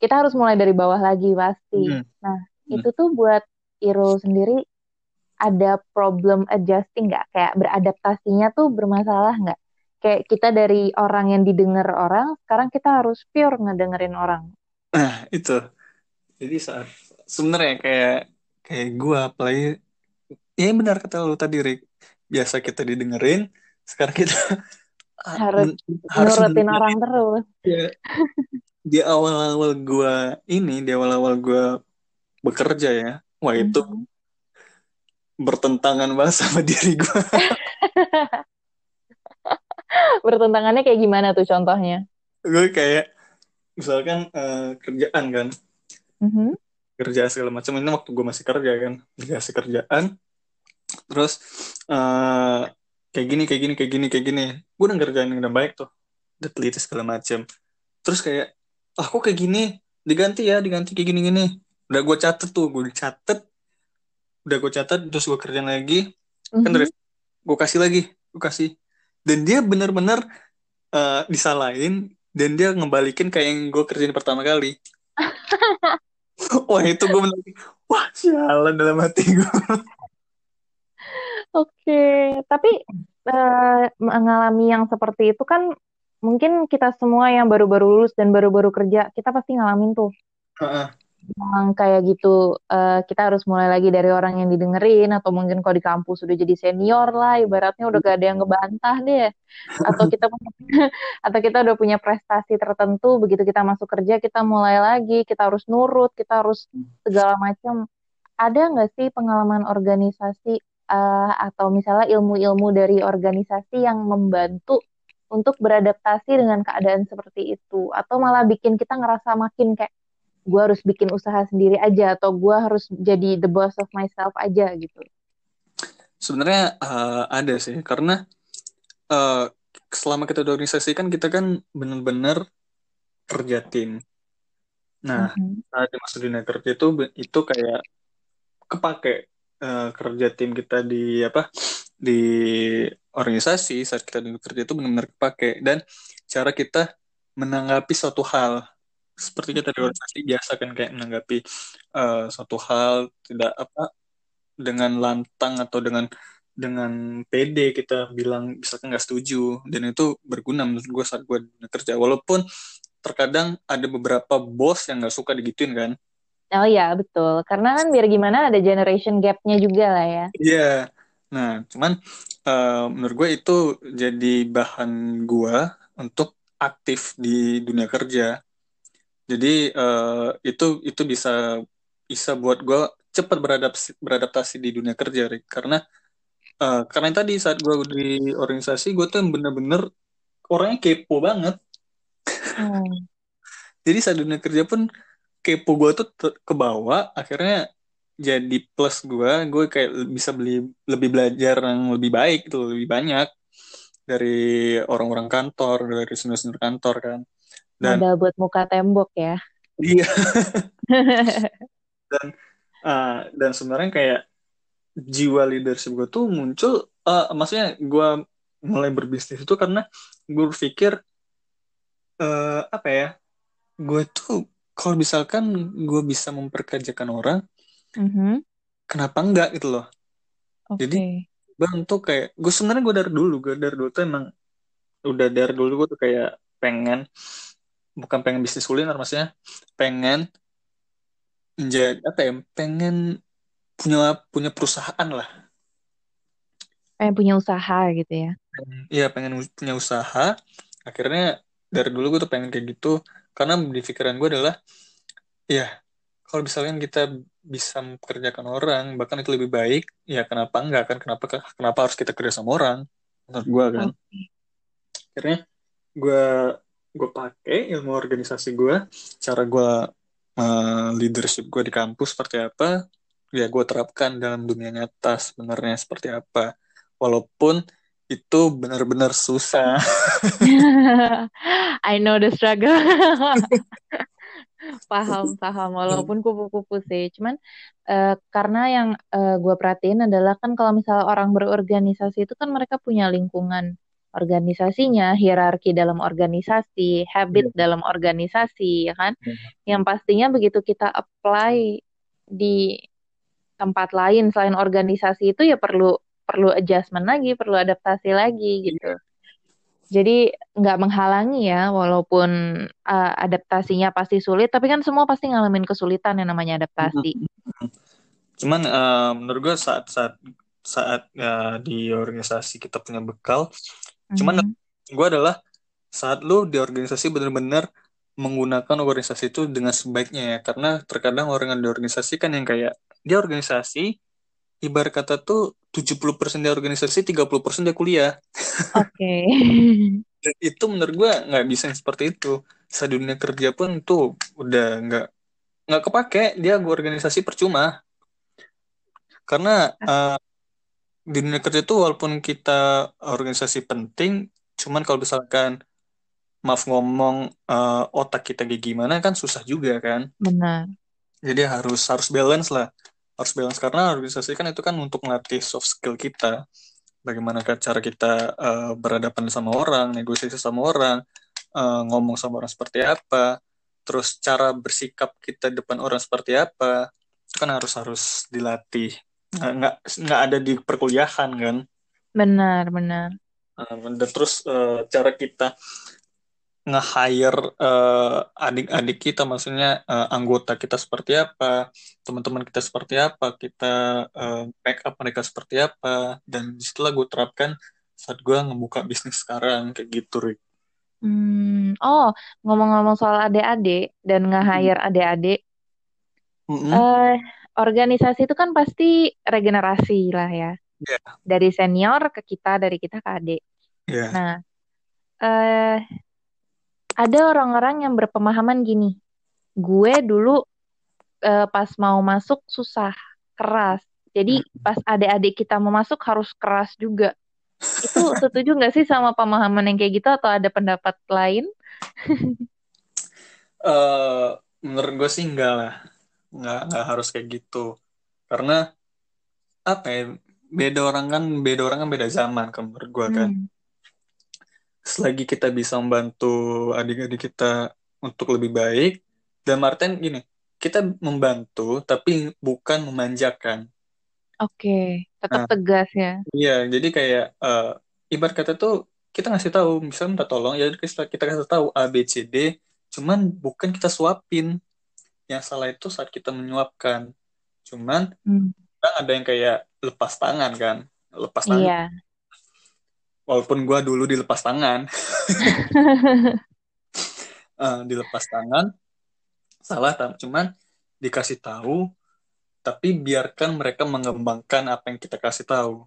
Kita harus mulai dari bawah lagi pasti. Mm-mm. Nah, Hmm. itu tuh buat Irul sendiri ada problem adjusting nggak? Kayak beradaptasinya tuh bermasalah nggak? Kayak kita dari orang yang didengar orang, sekarang kita harus pure ngedengerin orang. Nah, itu. Jadi saat sebenarnya kayak kayak gue apalagi ya benar kata lu tadi Rick. Biasa kita didengerin, sekarang kita harus, harus nurutin orang terus. Ya, di awal-awal gue ini, di awal-awal gue bekerja ya, wah itu mm -hmm. bertentangan banget sama diri gue. Bertentangannya kayak gimana tuh contohnya? Gue kayak misalkan uh, kerjaan kan, mm-hmm. kerja segala macam. Ini waktu gue masih kerja kan, dikasih kerjaan, terus uh, kayak gini kayak gini kayak gini kayak gini, gue udah kerjaan yang udah baik tuh, udah teliti segala macam, terus kayak, ah kok kayak gini, diganti ya, diganti kayak gini gini, udah gue catet tuh, gue catet, udah gue catat terus gue kerjain lagi. Mm-hmm. kan dari gue kasih lagi gue kasih. Dan dia bener-bener uh, disalahin dan dia ngebalikin kayak yang gue kerjain pertama kali. Wah itu gue bener wah sialan dalam hati gue oke tapi uh, mengalami yang seperti itu kan mungkin kita semua yang baru-baru lulus dan baru-baru kerja kita pasti ngalamin tuh. Uh-uh memang kayak gitu uh, kita harus mulai lagi dari orang yang didengerin atau mungkin kalau di kampus sudah jadi senior lah ibaratnya udah gak ada yang ngebantah deh. Atau kita atau kita udah punya prestasi tertentu begitu kita masuk kerja kita mulai lagi kita harus nurut kita harus segala macam. Ada nggak sih pengalaman organisasi uh, atau misalnya ilmu-ilmu dari organisasi yang membantu untuk beradaptasi dengan keadaan seperti itu? Atau malah bikin kita ngerasa makin kayak gue harus bikin usaha sendiri aja atau gue harus jadi the boss of myself aja gitu. Sebenarnya uh, ada sih karena uh, selama kita di organisasi kan kita kan benar-benar kerja tim. Nah mm-hmm. saat masuk dunia kerja itu itu kayak kepake uh, kerja tim kita di apa di organisasi saat kita di kerja itu benar-benar kepake. Dan cara kita menanggapi suatu hal seperti kita di organisasi biasa kan kayak menanggapi uh, suatu hal tidak apa dengan lantang atau dengan dengan PD kita bilang misalkan nggak setuju. Dan itu berguna menurut gue saat gue kerja. Walaupun terkadang ada beberapa bos yang nggak suka digituin kan. Oh ya betul. Karena kan biar gimana ada generation gapnya juga lah ya. Iya. Yeah. nah cuman uh, menurut gue itu jadi bahan gue untuk aktif di dunia kerja jadi uh, itu itu bisa bisa buat gue cepat beradaptasi beradaptasi di dunia kerja Rick. karena uh, karena tadi saat gue di organisasi gue tuh bener-bener orangnya kepo banget hmm. jadi saat dunia kerja pun kepo gue tuh ke bawah akhirnya jadi plus gue gue kayak bisa beli lebih belajar yang lebih baik itu lebih banyak dari orang-orang kantor dari senior-senior kantor kan dan modal buat muka tembok ya iya dan uh, dan sebenarnya kayak jiwa leadership gue tuh muncul uh, maksudnya gue mulai berbisnis itu karena gue berpikir uh, apa ya gue tuh kalau misalkan gue bisa memperkerjakan orang mm-hmm. kenapa enggak gitu loh okay. jadi bang tuh kayak gue sebenarnya gue dari dulu gue dari dulu tuh emang udah dari dulu gue tuh kayak pengen bukan pengen bisnis kuliner maksudnya. Pengen menjadi apa ya pengen punya punya perusahaan lah. Pengen punya usaha gitu ya. Iya pengen punya usaha. Akhirnya dari dulu gue tuh pengen kayak gitu. Karena di pikiran gue adalah ya kalau misalnya kita bisa mempekerjakan orang bahkan itu lebih baik ya kenapa enggak kan? Kenapa kenapa harus kita kerja sama orang? Menurut gue kan. Okay. akhirnya gue gue pakai ilmu organisasi gue cara gue uh, leadership gue di kampus seperti apa ya gue terapkan dalam dunia nyata sebenarnya seperti apa. Walaupun itu benar-benar susah. I know the struggle. Paham paham. Walaupun kupu-kupu sih. Cuman uh, karena yang uh, gue perhatiin adalah kan kalau misalnya orang berorganisasi itu kan mereka punya lingkungan organisasinya, hierarki dalam organisasi, habit yeah. dalam organisasi, ya kan? Yeah. Yang pastinya begitu kita apply di tempat lain selain organisasi itu ya perlu perlu adjustment lagi, perlu adaptasi lagi gitu. Jadi nggak menghalangi ya, walaupun uh, adaptasinya pasti sulit, tapi kan semua pasti ngalamin kesulitan yang namanya adaptasi. Cuman uh, menurut gue saat saat saat uh, di organisasi kita punya bekal, mm-hmm. cuman gue adalah saat lu di organisasi benar-benar menggunakan organisasi itu dengan sebaiknya ya, karena terkadang orang yang di organisasi kan yang kayak dia organisasi ibarat kata tuh 70% dia organisasi, 30% dia kuliah. Oke. Okay. itu menurut gue nggak bisa seperti itu. Saat dunia kerja pun tuh udah nggak nggak kepake dia gue organisasi percuma. Karena uh, di dunia kerja tuh walaupun kita organisasi penting, cuman kalau misalkan maaf ngomong uh, otak kita kayak gimana kan susah juga kan. Benar. Jadi harus harus balance lah harus balance karena organisasi kan itu kan untuk melatih soft skill kita bagaimana cara kita uh, berhadapan sama orang negosiasi sama orang uh, ngomong sama orang seperti apa terus cara bersikap kita depan orang seperti apa itu kan harus harus dilatih nggak nggak ada di perkuliahan kan benar benar uh, dan terus uh, cara kita nge-hire uh, adik-adik kita, maksudnya uh, anggota kita seperti apa, teman-teman kita seperti apa, kita uh, up mereka seperti apa, dan di situlah gue terapkan saat gue ngebuka bisnis sekarang kayak gitu, Rick. Hmm, oh ngomong-ngomong soal adik-adik dan nge-hire hmm. adik-adik, mm -hmm. uh, organisasi itu kan pasti regenerasi lah ya, yeah. dari senior ke kita, dari kita ke adik. Yeah. Nah, uh, ada orang-orang yang berpemahaman gini, gue dulu uh, pas mau masuk susah, keras. Jadi pas adik-adik kita mau masuk harus keras juga. Itu setuju nggak sih sama pemahaman yang kayak gitu atau ada pendapat lain? uh, menurut gue sih enggak lah, nggak nggak harus kayak gitu. Karena apa ya? Beda orang kan, beda orang kan beda zaman kan menurut gue kan. Hmm selagi kita bisa membantu adik-adik kita untuk lebih baik dan Martin gini kita membantu tapi bukan memanjakan oke okay. tetap nah, tegas ya iya jadi kayak uh, ibarat kata tuh kita ngasih tahu misalnya minta tolong ya kita kita kasih tahu A B C D cuman bukan kita suapin yang salah itu saat kita menyuapkan. Cuman hmm. ada yang kayak lepas tangan kan lepas tangan. Iya. Walaupun gue dulu dilepas tangan. Uh, dilepas tangan salah cuman dikasih tahu tapi biarkan mereka mengembangkan apa yang kita kasih tahu.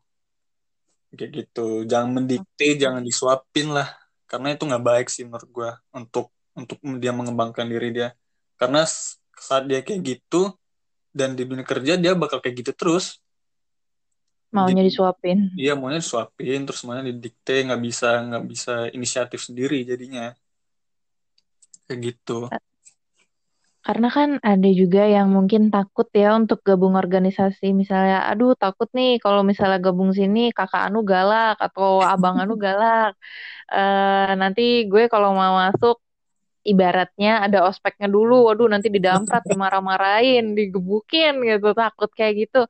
Kayak gitu. Jangan mendikte jangan disuapin lah. Karena itu nggak baik sih menurut gue untuk untuk dia mengembangkan diri dia. Karena saat dia kayak gitu dan di dunia kerja dia bakal kayak gitu terus. Maunya disuapin. iya maunya disuapin terus maunya didikte nggak bisa nggak bisa inisiatif sendiri jadinya. Kayak gitu. Karena kan ada juga yang mungkin takut ya untuk gabung organisasi. Misalnya aduh takut nih kalau misalnya gabung sini kakak Anu galak atau abang Anu galak. Uh, nanti gue kalau mau masuk ibaratnya ada ospeknya dulu, waduh nanti didamprat, dimarah-marahin, digebukin gitu, takut kayak gitu.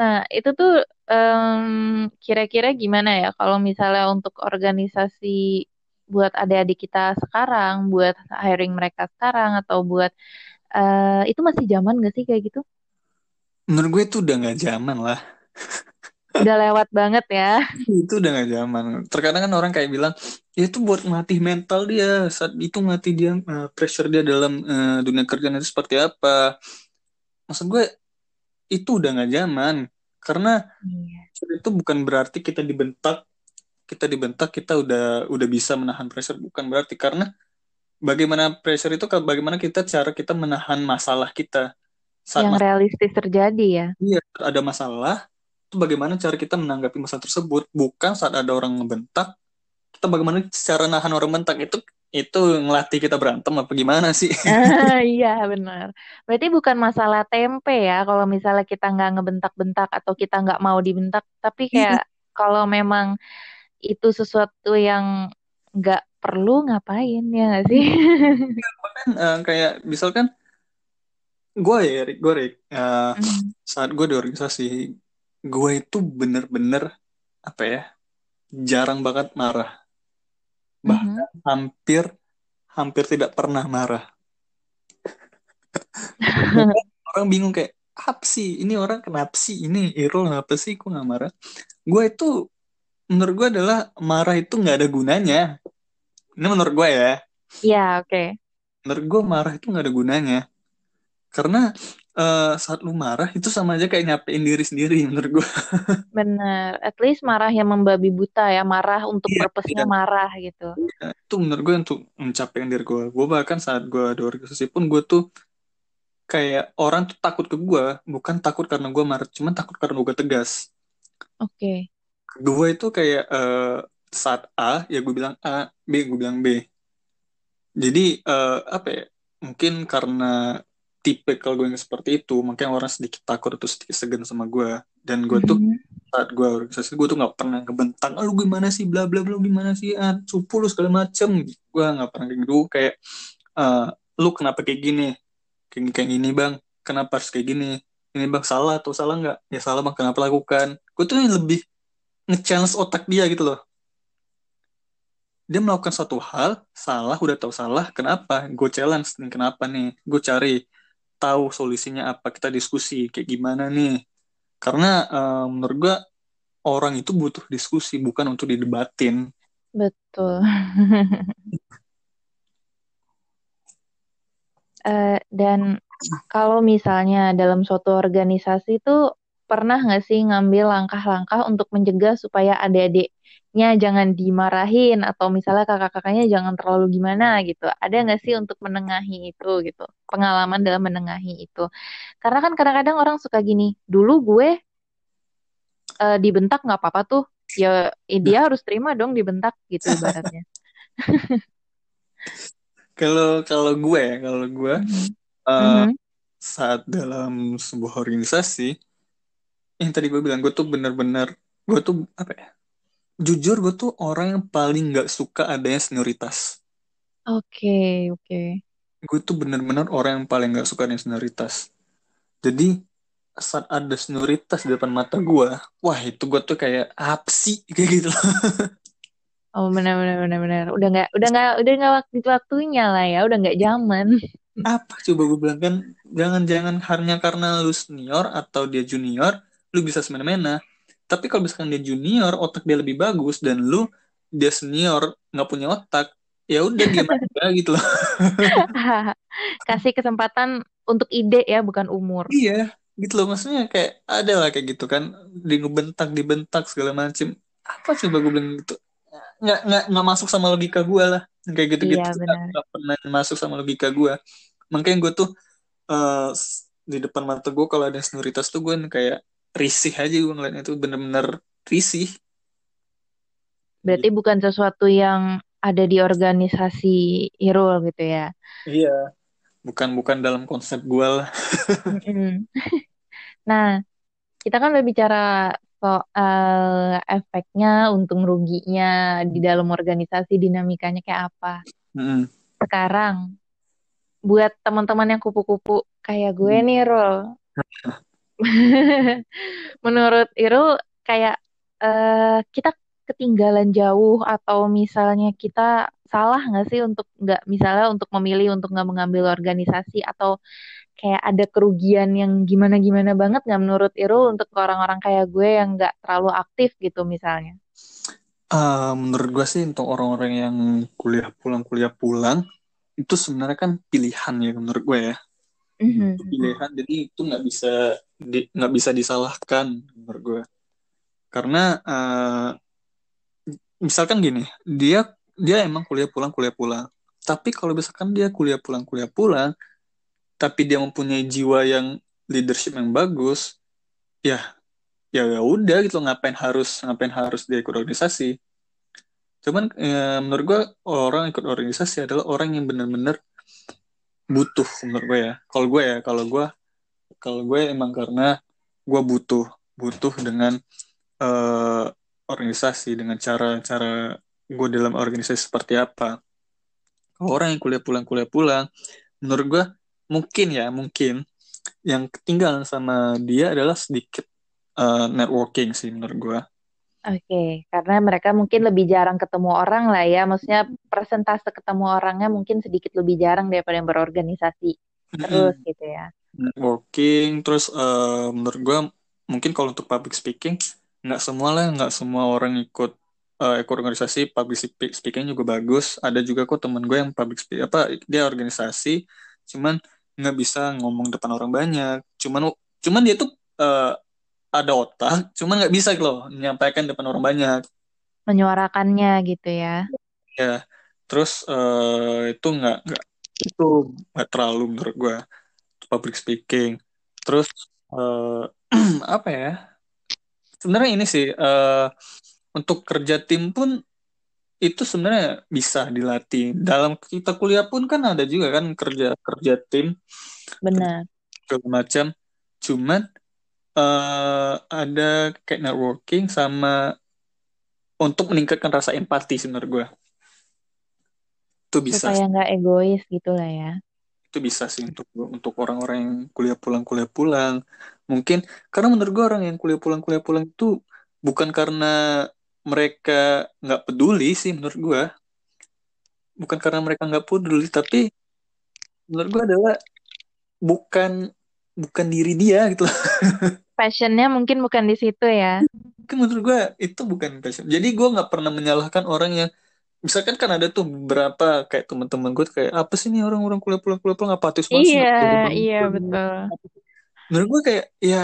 Nah itu tuh um, kira-kira gimana ya kalau misalnya untuk organisasi buat adik-adik kita sekarang, buat hiring mereka sekarang atau buat uh, itu masih zaman gak sih kayak gitu? Menurut gue itu udah gak zaman lah. udah lewat banget ya. Itu udah gak zaman. Terkadang kan orang kayak bilang, ya itu buat melatih mental dia. Saat itu melatih dia, uh, pressure dia dalam uh, dunia kerja nanti seperti apa. Maksud gue, itu udah gak zaman. Karena yeah. itu bukan berarti kita dibentak, kita dibentak, kita udah udah bisa menahan pressure. Bukan berarti. Karena bagaimana pressure itu, bagaimana kita cara kita menahan masalah kita. Saat yang realistis terjadi ya. Iya, ada masalah, itu bagaimana cara kita menanggapi masalah tersebut bukan saat ada orang ngebentak kita bagaimana cara nahan orang bentak itu itu ngelatih kita berantem apa gimana sih? Ah, iya benar. Berarti bukan masalah tempe ya kalau misalnya kita nggak ngebentak-bentak atau kita nggak mau dibentak, tapi kayak kalau memang itu sesuatu yang nggak perlu ngapain ya nggak sih? Bahkan uh, kayak misalkan gue ya Rick gue Rick uh, mm. saat gue di organisasi gue itu bener-bener apa ya jarang banget marah. Bahkan mm -hmm. hampir hampir tidak pernah marah. Orang bingung kayak apa sih? Ini orang kenapa sih? Ini Irul kenapa sih kok nggak marah? Gue itu menurut gue adalah marah itu nggak ada gunanya. Ini menurut gue ya. Iya oke. Okay. menurut gue marah itu nggak ada gunanya. Karena uh, saat lu marah itu sama aja kayak nyapein diri sendiri menurut gue. Bener, at least marah yang membabi buta ya, marah untuk yeah, purpose-nya yeah. marah gitu. Yeah, itu menurut gue untuk mencapai diri gue. Gue bahkan saat gue ada organisasi pun gue tuh kayak orang tuh takut ke gue, bukan takut karena gue marah, cuman takut karena gue tegas. Oke. Okay. Gue itu kayak uh, saat A ya gue bilang A, B gue bilang B. Jadi uh, apa ya? Mungkin karena tipe kalau gue yang seperti itu makanya orang sedikit takut atau sedikit segan sama gue. Dan gue tuh mm-hmm. saat gue organisasi gue tuh nggak pernah ngebentang ah, lu gimana sih? Bla bla bla gimana sih? Ah cupu lu segala macem. Gue nggak pernah kayak gitu. Kayak uh, lu kenapa kayak gini? Kayak kayak gini bang. Kenapa harus kayak gini? Ini bang salah atau salah nggak? Ya salah bang. Kenapa lakukan? Gue tuh lebih nge-challenge otak dia gitu loh. Dia melakukan suatu hal salah udah tahu salah kenapa? Gue challenge nih kenapa nih? Gue cari tahu solusinya apa kita diskusi kayak gimana nih? Karena uh, menurut gue orang itu butuh diskusi bukan untuk didebatin. Betul. Uh, dan kalau misalnya dalam suatu organisasi itu pernah nggak sih ngambil langkah-langkah untuk mencegah supaya adik-adiknya jangan dimarahin atau misalnya kakak-kakaknya jangan terlalu gimana gitu. Ada nggak sih untuk menengahi itu gitu? Pengalaman dalam menengahi itu. Karena kan kadang-kadang orang suka gini, dulu gue uh, dibentak nggak apa-apa tuh. Ya dia harus terima dong dibentak gitu ibaratnya. Kalau kalau gue ya, kalau gue mm -hmm. uh, mm -hmm. saat dalam sebuah organisasi yang tadi gue bilang gue tuh bener-bener gue tuh apa ya jujur gue tuh orang yang paling nggak suka adanya senioritas oke okay, oke okay. gue tuh bener-bener orang yang paling nggak suka adanya senioritas jadi saat ada senioritas di depan mata gue wah itu gue tuh kayak apa sih kayak gitu Oh benar benar benar benar. Udah nggak udah nggak udah nggak waktu waktunya lah ya. Udah nggak zaman. Apa coba gue bilang kan jangan jangan hanya karena lu senior atau dia junior lu bisa semena-mena. Tapi kalau misalkan dia junior otak dia lebih bagus dan lu dia senior nggak punya otak ya udah dia aja gitu loh. Kasih kesempatan untuk ide ya bukan umur. Iya gitu loh. Maksudnya kayak ada lah kayak gitu kan. Di ngebentak dibentak segala macem. Apa coba gue bilang gitu? Nggak nggak nggak masuk sama logika gue lah. Kayak gitu gitu iya, nggak pernah masuk sama logika gue makanya gue tuh uh, di depan mata gue kalau ada senioritas tuh gue kayak risih aja gue ngeliatnya itu bener-bener risih. Berarti bukan sesuatu yang ada di organisasi Irul gitu ya? Iya. Bukan bukan dalam konsep gue lah. Nah kita kan berbicara soal efeknya untung ruginya di dalam organisasi dinamikanya kayak apa. Mm. sekarang buat teman-teman yang kupu-kupu kayak gue mm. nih Rul menurut Irul kayak uh, kita ketinggalan jauh atau misalnya kita salah nggak sih untuk nggak misalnya untuk memilih untuk nggak mengambil organisasi atau kayak ada kerugian yang gimana gimana banget nggak menurut Irul untuk orang-orang kayak gue yang nggak terlalu aktif gitu misalnya? Uh, menurut gue sih untuk orang-orang yang kuliah pulang kuliah pulang itu sebenarnya kan pilihan ya menurut gue ya mm-hmm. pilihan jadi itu nggak bisa nggak di, bisa disalahkan menurut gue karena uh, misalkan gini dia dia emang kuliah pulang kuliah pulang. Tapi kalau misalkan dia kuliah pulang kuliah pulang tapi dia mempunyai jiwa yang leadership yang bagus ya ya, ya udah gitu ngapain harus ngapain harus dia ikut organisasi. Cuman ya, menurut gue orang ikut organisasi adalah orang yang benar-benar butuh menurut gue ya. Kalau gue ya kalau gue kalau gue emang karena gue butuh butuh dengan uh, organisasi dengan cara cara gue dalam organisasi seperti apa kalau orang yang kuliah pulang kuliah pulang menurut gue mungkin ya mungkin yang ketinggalan sama dia adalah sedikit uh, networking sih menurut gue. Oke, okay. karena mereka mungkin lebih jarang ketemu orang lah ya. Maksudnya persentase ketemu orangnya mungkin sedikit lebih jarang daripada yang berorganisasi terus gitu ya. Networking, terus uh, menurut gue mungkin kalau untuk public speaking nggak semua lah, nggak semua orang ikut uh, ikut organisasi public speaking juga bagus. Ada juga kok temen gue yang public speaking apa dia organisasi, cuman nggak bisa ngomong depan orang banyak. Cuman cuman dia tuh uh, ada otak, cuman nggak bisa loh menyampaikan depan orang banyak. Menyuarakannya gitu ya. Ya, terus uh, itu nggak nggak itu nggak terlalu menurut gue public speaking. Terus uh, apa ya? Sebenarnya ini sih uh, untuk kerja tim pun itu sebenarnya bisa dilatih. Dalam kita kuliah pun kan ada juga kan kerja kerja tim. Benar. Segala macam. Cuman uh, ada kayak networking sama untuk meningkatkan rasa empati menurut gue itu bisa supaya nggak egois gitu lah ya itu bisa sih untuk untuk orang-orang yang kuliah pulang kuliah pulang. Mungkin karena menurut gue orang yang kuliah pulang kuliah pulang itu bukan karena mereka nggak peduli sih menurut gue bukan karena mereka nggak peduli tapi menurut gue adalah bukan bukan diri dia gitu. Passionnya mungkin bukan di situ ya. Kan menurut gue itu bukan passion. Jadi gue nggak pernah menyalahkan orang yang misalkan kan ada tuh beberapa kayak teman-teman gue kayak apa sih nih orang-orang kuliah pulang kuliah pulang apatis banget iya iya betul. Menurut gue kayak ya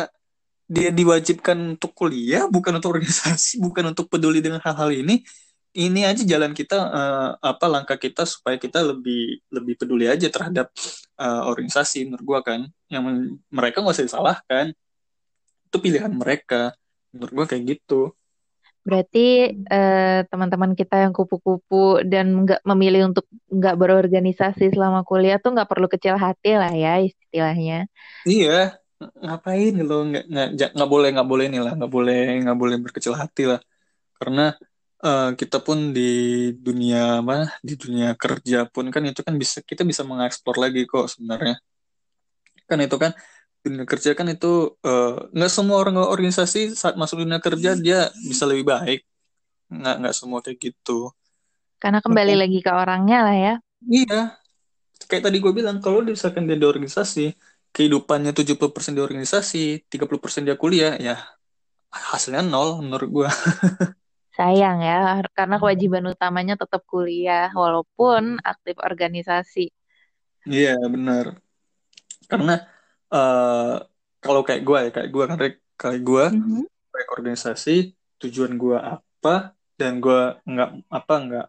dia diwajibkan untuk kuliah bukan untuk organisasi bukan untuk peduli dengan hal-hal ini. Ini aja jalan kita uh, apa langkah kita supaya kita lebih lebih peduli aja terhadap uh, organisasi menurut gua kan. Yang mereka nggak usah disalahkan. Itu pilihan mereka. Menurut gua kayak gitu berarti uh, teman-teman kita yang kupu-kupu dan nggak memilih untuk nggak berorganisasi selama kuliah tuh nggak perlu kecil hati lah ya istilahnya. Iya. Ngapain lo nggak nggak nggak boleh nggak boleh nih lah nggak boleh nggak boleh berkecil hati lah. Karena uh, kita pun di dunia apa di dunia kerja pun kan itu kan bisa kita bisa mengeksplor lagi kok sebenarnya. Kan itu kan dunia kerja kan itu uh, nggak semua orang organisasi saat masuk dunia kerja dia bisa lebih baik. Nggak nggak semua kayak gitu. Karena kembali Maka, lagi ke orangnya lah ya. Iya. Kayak tadi gue bilang kalau misalkan dia di organisasi kehidupannya 70% di organisasi 30% dia kuliah ya hasilnya nol menurut gue sayang ya karena kewajiban utamanya tetap kuliah walaupun aktif organisasi. Iya benar. Karena uh, kalau kayak gue ya kayak gue kan kayak gue mm-hmm. kayak organisasi tujuan gue apa dan gue nggak apa nggak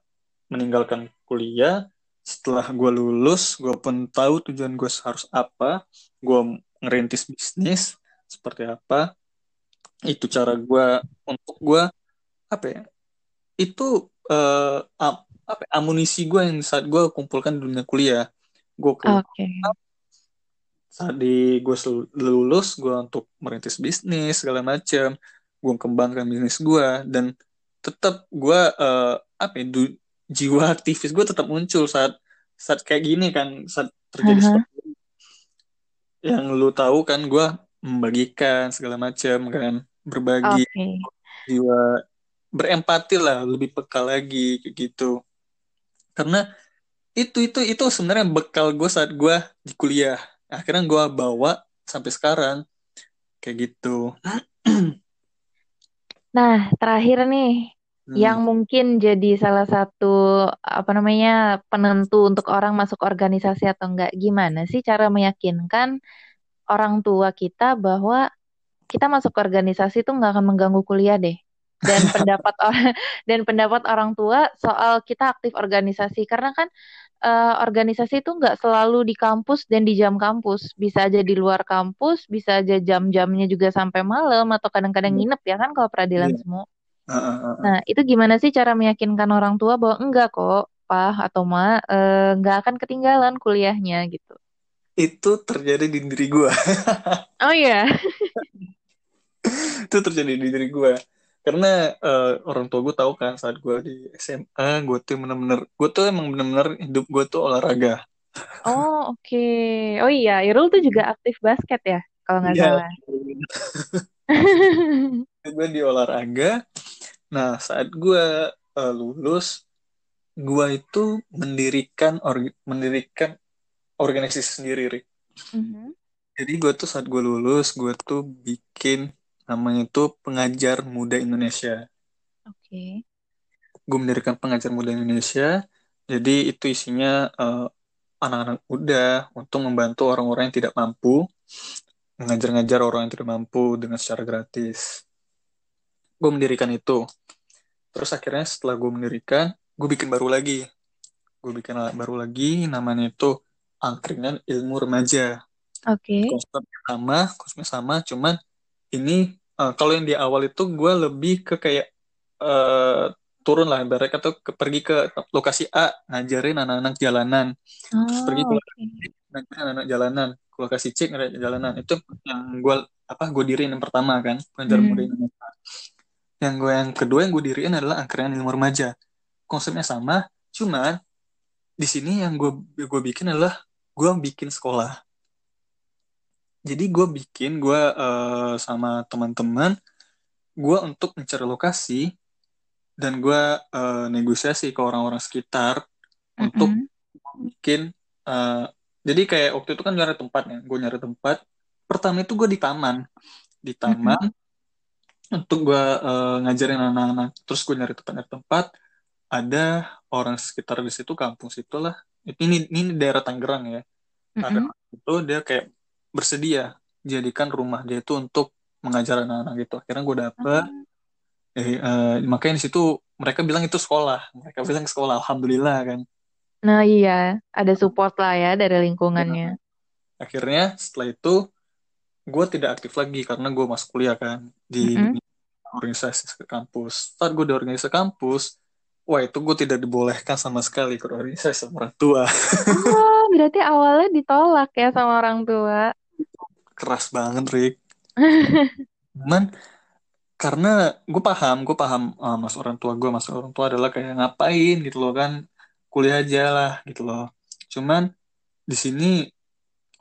meninggalkan kuliah setelah gue lulus gue pun tahu tujuan gue harus apa gue ngerintis bisnis seperti apa itu cara gue untuk gue apa ya itu uh, apa amunisi gue yang saat gue kumpulkan di dunia kuliah gue okay. Saat di gue lulus gue untuk merintis bisnis segala macam gue kembangkan bisnis gue dan tetap gue uh, apa ya du, jiwa aktivis gue tetap muncul saat saat kayak gini kan saat terjadi uh -huh. seperti ini. yang lu tahu kan gue membagikan segala macam kan berbagi okay. jiwa berempati lah lebih peka lagi kayak gitu karena itu itu itu sebenarnya bekal gue saat gue di kuliah akhirnya gue bawa sampai sekarang. Kayak gitu. Nah terakhir nih hmm. yang mungkin jadi salah satu apa namanya penentu untuk orang masuk organisasi atau enggak gimana sih cara meyakinkan orang tua kita bahwa kita masuk organisasi itu nggak akan mengganggu kuliah deh? Dan pendapat orang dan pendapat orang tua soal kita aktif organisasi. Karena kan uh, organisasi itu nggak selalu di kampus dan di jam kampus. Bisa aja di luar kampus bisa aja jam-jamnya juga sampai malam atau kadang-kadang iya. nginep ya kan kalau peradilan yeah. semua. Nah itu gimana sih cara meyakinkan orang tua bahwa enggak kok pak atau ma uh, nggak akan ketinggalan kuliahnya gitu? Itu terjadi di diri gue oh iya? Itu terjadi di diri gue karena uh, orang tua gue tahu kan saat gue di SMA gue tuh bener-bener gue tuh emang bener-bener hidup gue tuh olahraga Oh, oke. Oh iya, Irul tuh juga aktif basket ya, kalau nggak Iya, salah. gue di olahraga. Nah, saat gue uh, lulus, gue itu mendirikan org- mendirikan organisasi sendiri, Rik. Mhm. Jadi gue tuh saat gue lulus, gue tuh bikin namanya tuh Pengajar Muda Indonesia. Oke. Gue mendirikan Pengajar Muda Indonesia. Jadi itu isinya uh, anak-anak muda untuk membantu orang-orang yang tidak mampu, mengajar-ngajar orang yang tidak mampu dengan secara gratis. Gue mendirikan itu. Terus akhirnya setelah gue mendirikan, gue bikin baru lagi. Gue bikin baru lagi, namanya itu Angkringan Ilmu Remaja. Oke. Konsepnya sama, konsepnya sama, cuman ini uh, kalau yang di awal itu gue lebih ke kayak uh, turun lah ibarat atau ke, pergi ke lokasi A ngajarin anak-anak jalanan. Terus pergi ke Oh, ngajarin anak-anak jalanan. Ke lokasi C ngajarin jalanan. Itu yang gue apa gue diriin yang pertama kan pengajar muda Hmm. Indonesia yang gue yang kedua yang gue diriin adalah angkringan ilmu remaja. Konsepnya sama cuman di sini yang gue gue bikin adalah gue bikin sekolah jadi gue bikin gue uh, sama teman-teman gue untuk mencari lokasi dan gue uh, negosiasi ke orang-orang sekitar untuk Mm-mm. bikin uh, jadi kayak waktu itu kan nyari tempat ya gue nyari tempat. Pertama itu gue di taman di taman untuk gue uh, ngajarin anak-anak. Terus gue nyari tempat nyari tempat. Ada orang sekitar di situ kampung situ lah ini ini daerah Tangerang ya. Ada Mm-mm. itu dia kayak bersedia jadikan rumah dia itu untuk mengajar anak-anak gitu akhirnya gue dapet Ah. eh, eh, makanya di situ mereka bilang itu sekolah mereka bilang sekolah alhamdulillah kan Nah iya, ada support lah ya dari lingkungannya. akhirnya setelah itu gue tidak aktif lagi karena gue masuk kuliah kan di Mm-mm. organisasi ke kampus saat gue di organisasi kampus wah itu gue tidak dibolehkan sama sekali ke organisasi sama orang tua Oh, berarti awalnya ditolak ya sama orang tua. Keras banget Rick. Cuman karena gue paham gue paham uh, mas orang tua gue mas orang tua adalah kayak ngapain gitu loh kan. Kuliah aja lah gitu loh. Cuman di sini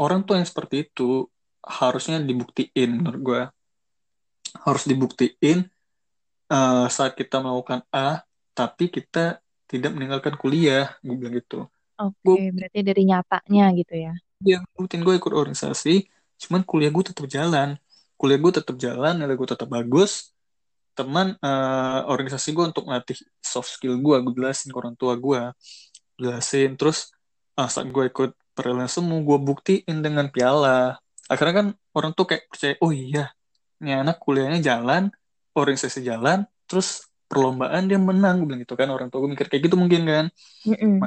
orang tua yang seperti itu harusnya dibuktiin menurut gue harus dibuktiin uh, saat kita melakukan A tapi kita tidak meninggalkan kuliah gue bilang gitu. Oke, gue berarti dari nyatanya gitu ya. Yang rutin gue ikut organisasi cuman kuliah gue tetap jalan. Kuliah gue tetap jalan nilai gue tetap bagus. Teman uh, organisasi gue untuk melatih soft skill gue gue jelasin ke orang tua gue jelasin terus uh, saat gue ikut peralihan semu gue buktiin dengan piala. Akhirnya kan orang tuh kayak percaya oh iya ini anak kuliahnya jalan organisasi jalan terus perlombaan dia menang. Gue bilang gitu kan orang tua gue mikir kayak gitu mungkin kan. Mm-mm.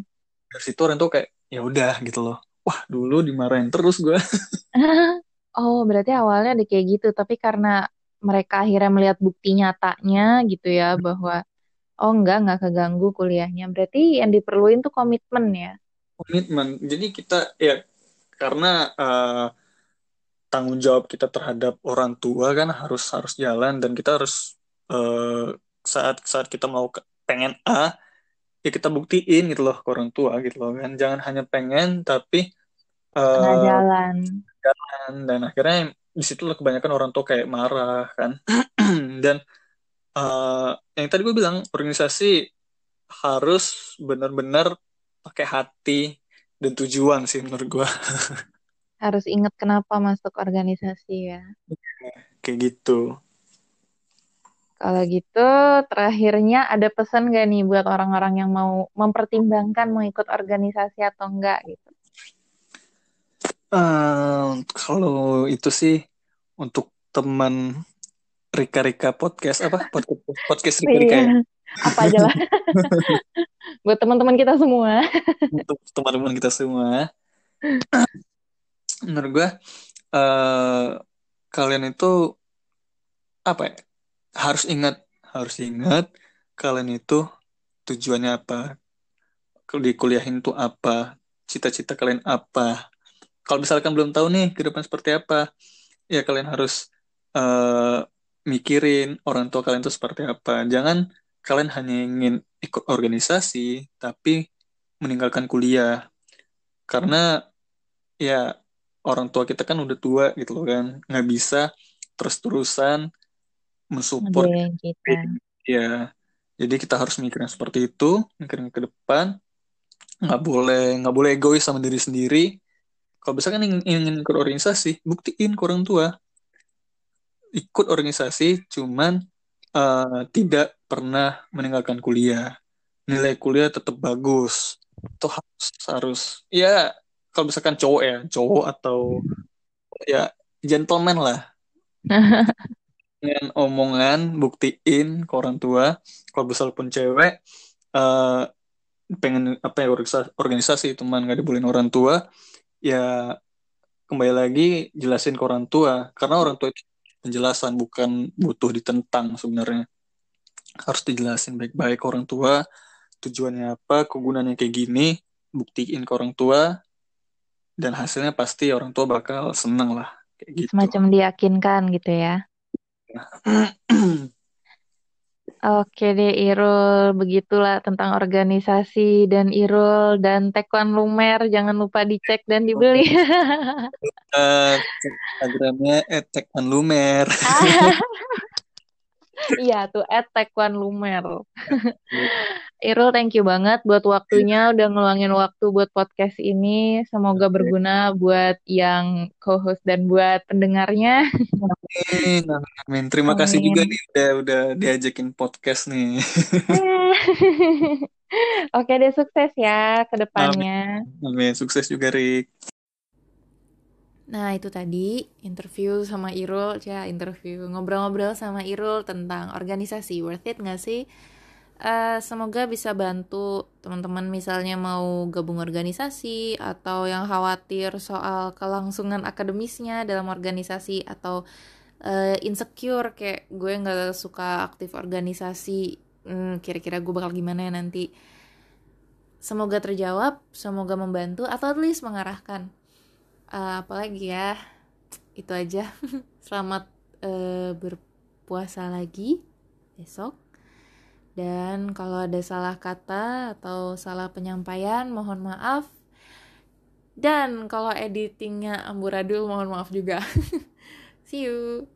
dari situ orang tuh kayak ya udah gitu loh wah dulu dimarahin terus gue Oh, berarti awalnya ada kayak gitu, tapi karena mereka akhirnya melihat bukti nyatanya gitu ya bahwa oh enggak enggak keganggu kuliahnya. Berarti yang diperluin tuh komitmen ya. komitmen jadi kita ya karena uh, tanggung jawab kita terhadap orang tua kan harus harus jalan dan kita harus uh, saat saat kita mau pengen A ya kita buktiin gitu loh ke orang tua gitu loh kan. Jangan hanya pengen tapi Tengah uh, jalan. jalan. Dan akhirnya di situ kebanyakan orang tua kayak marah kan. Dan uh, yang tadi gue bilang organisasi harus benar-benar pakai hati dan tujuan sih menurut gue Harus ingat kenapa masuk organisasi ya. kayak gitu Kalau gitu, terakhirnya ada pesan gak nih buat orang-orang yang mau mempertimbangkan mau ikut organisasi atau enggak gitu? Uh, kalau itu sih untuk teman Rika-Rika podcast apa podcast podcast Rika-Rika ya Iya, apa aja lah. buat teman-teman kita semua. untuk teman-teman kita semua menurut gue uh, kalian itu apa ya harus ingat harus ingat kalian itu tujuannya apa? Di kuliahin itu apa? Cita-cita kalian apa? Kalau misalkan belum tahu nih ke depan seperti apa ya kalian harus uh, mikirin orang tua kalian itu seperti apa. Jangan kalian hanya ingin ikut organisasi tapi meninggalkan kuliah. Karena ya orang tua kita kan udah tua gitu loh kan. Nggak bisa terus-terusan mensupport Ngebiayain kita. ya jadi kita harus mikirin seperti itu mikirin ke depan. Nggak boleh nggak boleh egois sama diri sendiri. Kalau misalkan ingin, ingin ikut organisasi buktiin ke orang tua. Ikut organisasi cuman uh, tidak pernah meninggalkan kuliah. Nilai kuliah tetap bagus. Itu harus harus. Ya kalau misalkan cowok ya cowok atau ya gentleman lah dengan omongan buktiin ke orang tua kalau misal pun cewek uh, pengen apa ya organisasi, organisasi teman nggak dibolehin orang tua ya kembali lagi jelasin ke orang tua karena orang tua itu penjelasan bukan butuh ditentang sebenarnya. Harus dijelasin baik-baik ke orang tua tujuannya apa kegunaannya kayak gini buktiin ke orang tua dan hasilnya pasti orang tua bakal seneng lah kayak gitu. Semacam diyakinkan gitu ya Oke deh Irul, begitulah tentang organisasi dan Irul dan Tekwan Lumer. Jangan lupa dicek dan dibeli. uh, Instagramnya Tekwan Lumer. iya tuh Tekwan Lumer. Irul, thank you banget buat waktunya, udah ngeluangin waktu buat podcast ini. Semoga berguna buat yang co-host dan buat pendengarnya. Amin, amin. Terima amin. kasih juga nih udah udah diajakin podcast nih. Oke deh, sukses ya ke depannya. Amin. amin. Sukses juga, Rik. Nah, itu tadi interview sama Irul, ya interview ngobrol-ngobrol sama Irul tentang organisasi. Worth it gak sih? uh, semoga bisa bantu teman-teman misalnya mau gabung organisasi atau yang khawatir soal kelangsungan akademisnya dalam organisasi atau uh, insecure kayak gue nggak suka aktif organisasi hmm, kira-kira gue bakal gimana ya nanti semoga terjawab semoga membantu atau at least mengarahkan uh, apalagi ya itu aja selamat uh, berpuasa lagi besok dan kalau ada salah kata atau salah penyampaian, mohon maaf. Dan kalau editingnya amburadul, mohon maaf juga. See you.